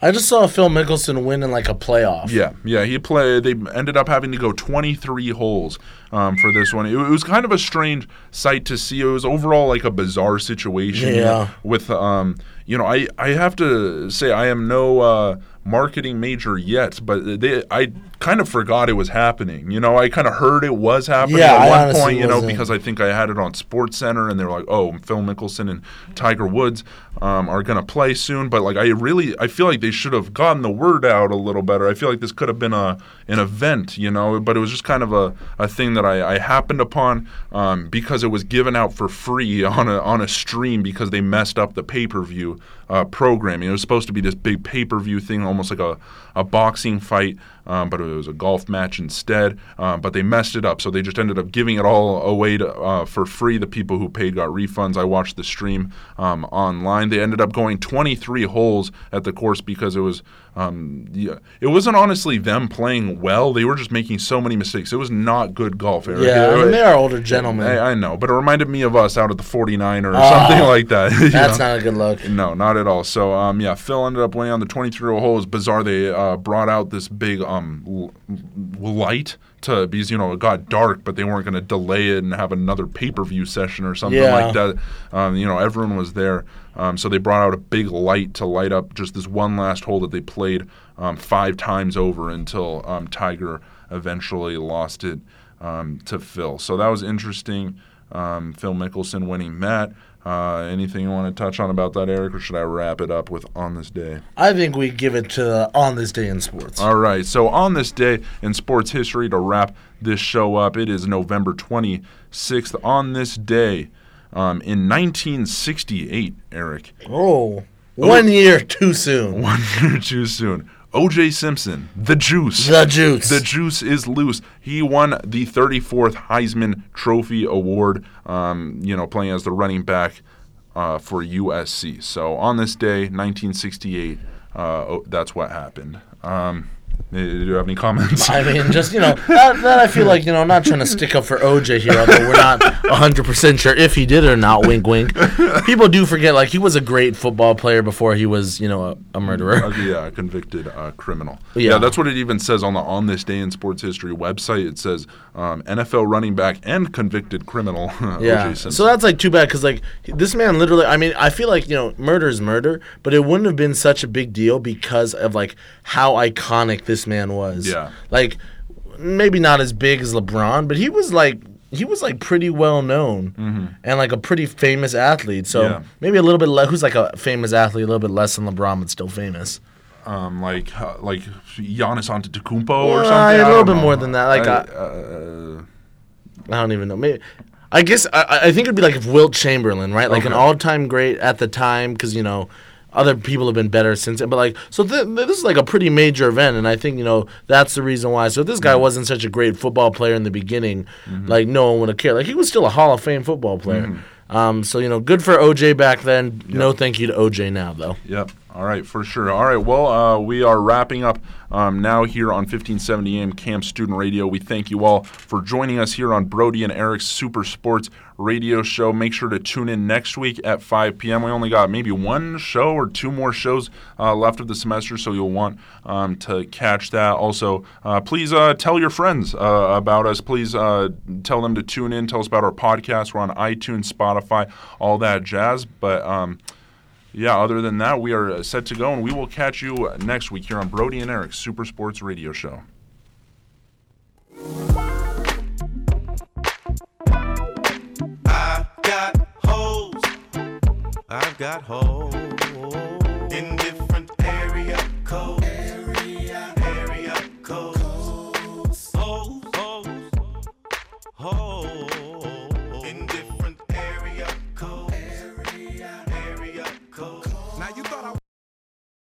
I just saw Phil Mickelson win in like a playoff. Yeah, yeah. He played. They ended up having to go 23 holes um, for this one. It, it was kind of a strange sight to see. It was overall like a bizarre situation. Yeah. With um, you know, I I have to say I am no uh, marketing major yet, but they I kind of forgot it was happening. You know, I kind of heard it was happening Yeah, at one point. You know, wasn't. because I think I had it on Sports Center, and they're like, "Oh, Phil Mickelson and Tiger Woods um, are going to play soon." But like, I really, I feel like they should have gotten the word out a little better. I feel like this could have been a an event, you know, but it was just kind of a, a thing that I, I happened upon um, because it was given out for free [LAUGHS] on a on a stream because they messed up the pay per view uh, programming. It was supposed to be this big pay per view thing, almost like a a boxing fight, um, but it was a golf match instead. Um, but they messed it up, so they just ended up giving it all away to, uh, for free. The people who paid got refunds. I watched the stream um, online. They ended up going 23 holes at the course because it was. Um, yeah, it wasn't honestly them playing well. They were just making so many mistakes. It was not good golf. Eric. Yeah, I mean, they are older gentlemen. I, I know, but it reminded me of us out at the 49 or Oh, something [LAUGHS] like that. That's know? not a good look. No, not at all. So, um, yeah, Phil ended up winning on the 23 hole. It was bizarre. They uh, brought out this big um, l- l- light to because you know it got dark, but they weren't going to delay it and have another pay per view session or something Yeah. like that. Um, you know, everyone was there, um, so they brought out a big light to light up just this one last hole that they played um, five times over until um, Tiger eventually lost it um, to Phil. So that was interesting. Um, Phil Mickelson winning that. Uh, anything you want to touch on about that, Eric, or should I wrap it up with on this day? I think we give it to on this day in sports. All right. So on this day in sports history, to wrap this show up, it is November 26th. On this day, um, in 1968, Eric, oh, one year too soon. [LAUGHS] one year too soon. O.J. Simpson, the juice. The juice. The juice is loose. He won the 34th Heisman Trophy Award, um, you know, playing as the running back uh, for USC. So on this day, 1968, uh, oh, that's what happened. Um, do you have any comments? I mean, just you know, that, that I feel like you know, not trying to stick up for OJ here, although we're not hundred percent sure if he did or not. Wink, wink. People do forget, like he was a great football player before he was, you know, a, a murderer. Uh, yeah, a convicted uh, criminal. Yeah. Yeah. that's what it even says on the On This Day in Sports History website. It says um, NFL running back and convicted criminal. [LAUGHS] Yeah. O.J. So that's like too bad because like this man literally. I mean, I feel like you know, murder is murder, but it wouldn't have been such a big deal because of like how iconic this man was. Yeah. Like maybe not as big as LeBron, but he was like. He was like pretty well known and like a pretty famous athlete. So Mm-hmm. Yeah. maybe a little bit less. Who's like a famous athlete, a little bit less than LeBron, but still famous. um, like uh, like Giannis Antetokounmpo or Uh, something. a I little bit know. more than that, like, I, uh, uh, I don't even know. Maybe I guess I, I think it'd be like if Wilt Chamberlain, right? Like an all-time great at the time, because you know other people have been better since. But like, so th- th- this is like a pretty major event, and I think you know that's the reason why. So if this guy Mm-hmm. wasn't such a great football player in the beginning, like no one would have cared. Like he was still a Hall of Fame football player. Mm-hmm. Um, so you know, good for OJ back then. No thank you to OJ now, though. Yep. All right, for sure. All right, well, uh, we are wrapping up um, now here on 1570 AM KAMP Student Radio. We thank you all for joining us here on Brody and Eric's Super Sports Radio Show. Make sure to tune in next week at 5 p.m. We only got maybe one show or two more shows uh, left of the semester, so you'll want um, to catch that. Also, uh, please uh, tell your friends uh, about us. Please uh, tell them to tune in. Tell us about our podcast. We're on iTunes, Spotify, all that jazz. But um, yeah, other than that, we are uh, set to go, and we will catch you next week here on Brody and Eric's Super Sports Radio Show. I've got holes in different area codes.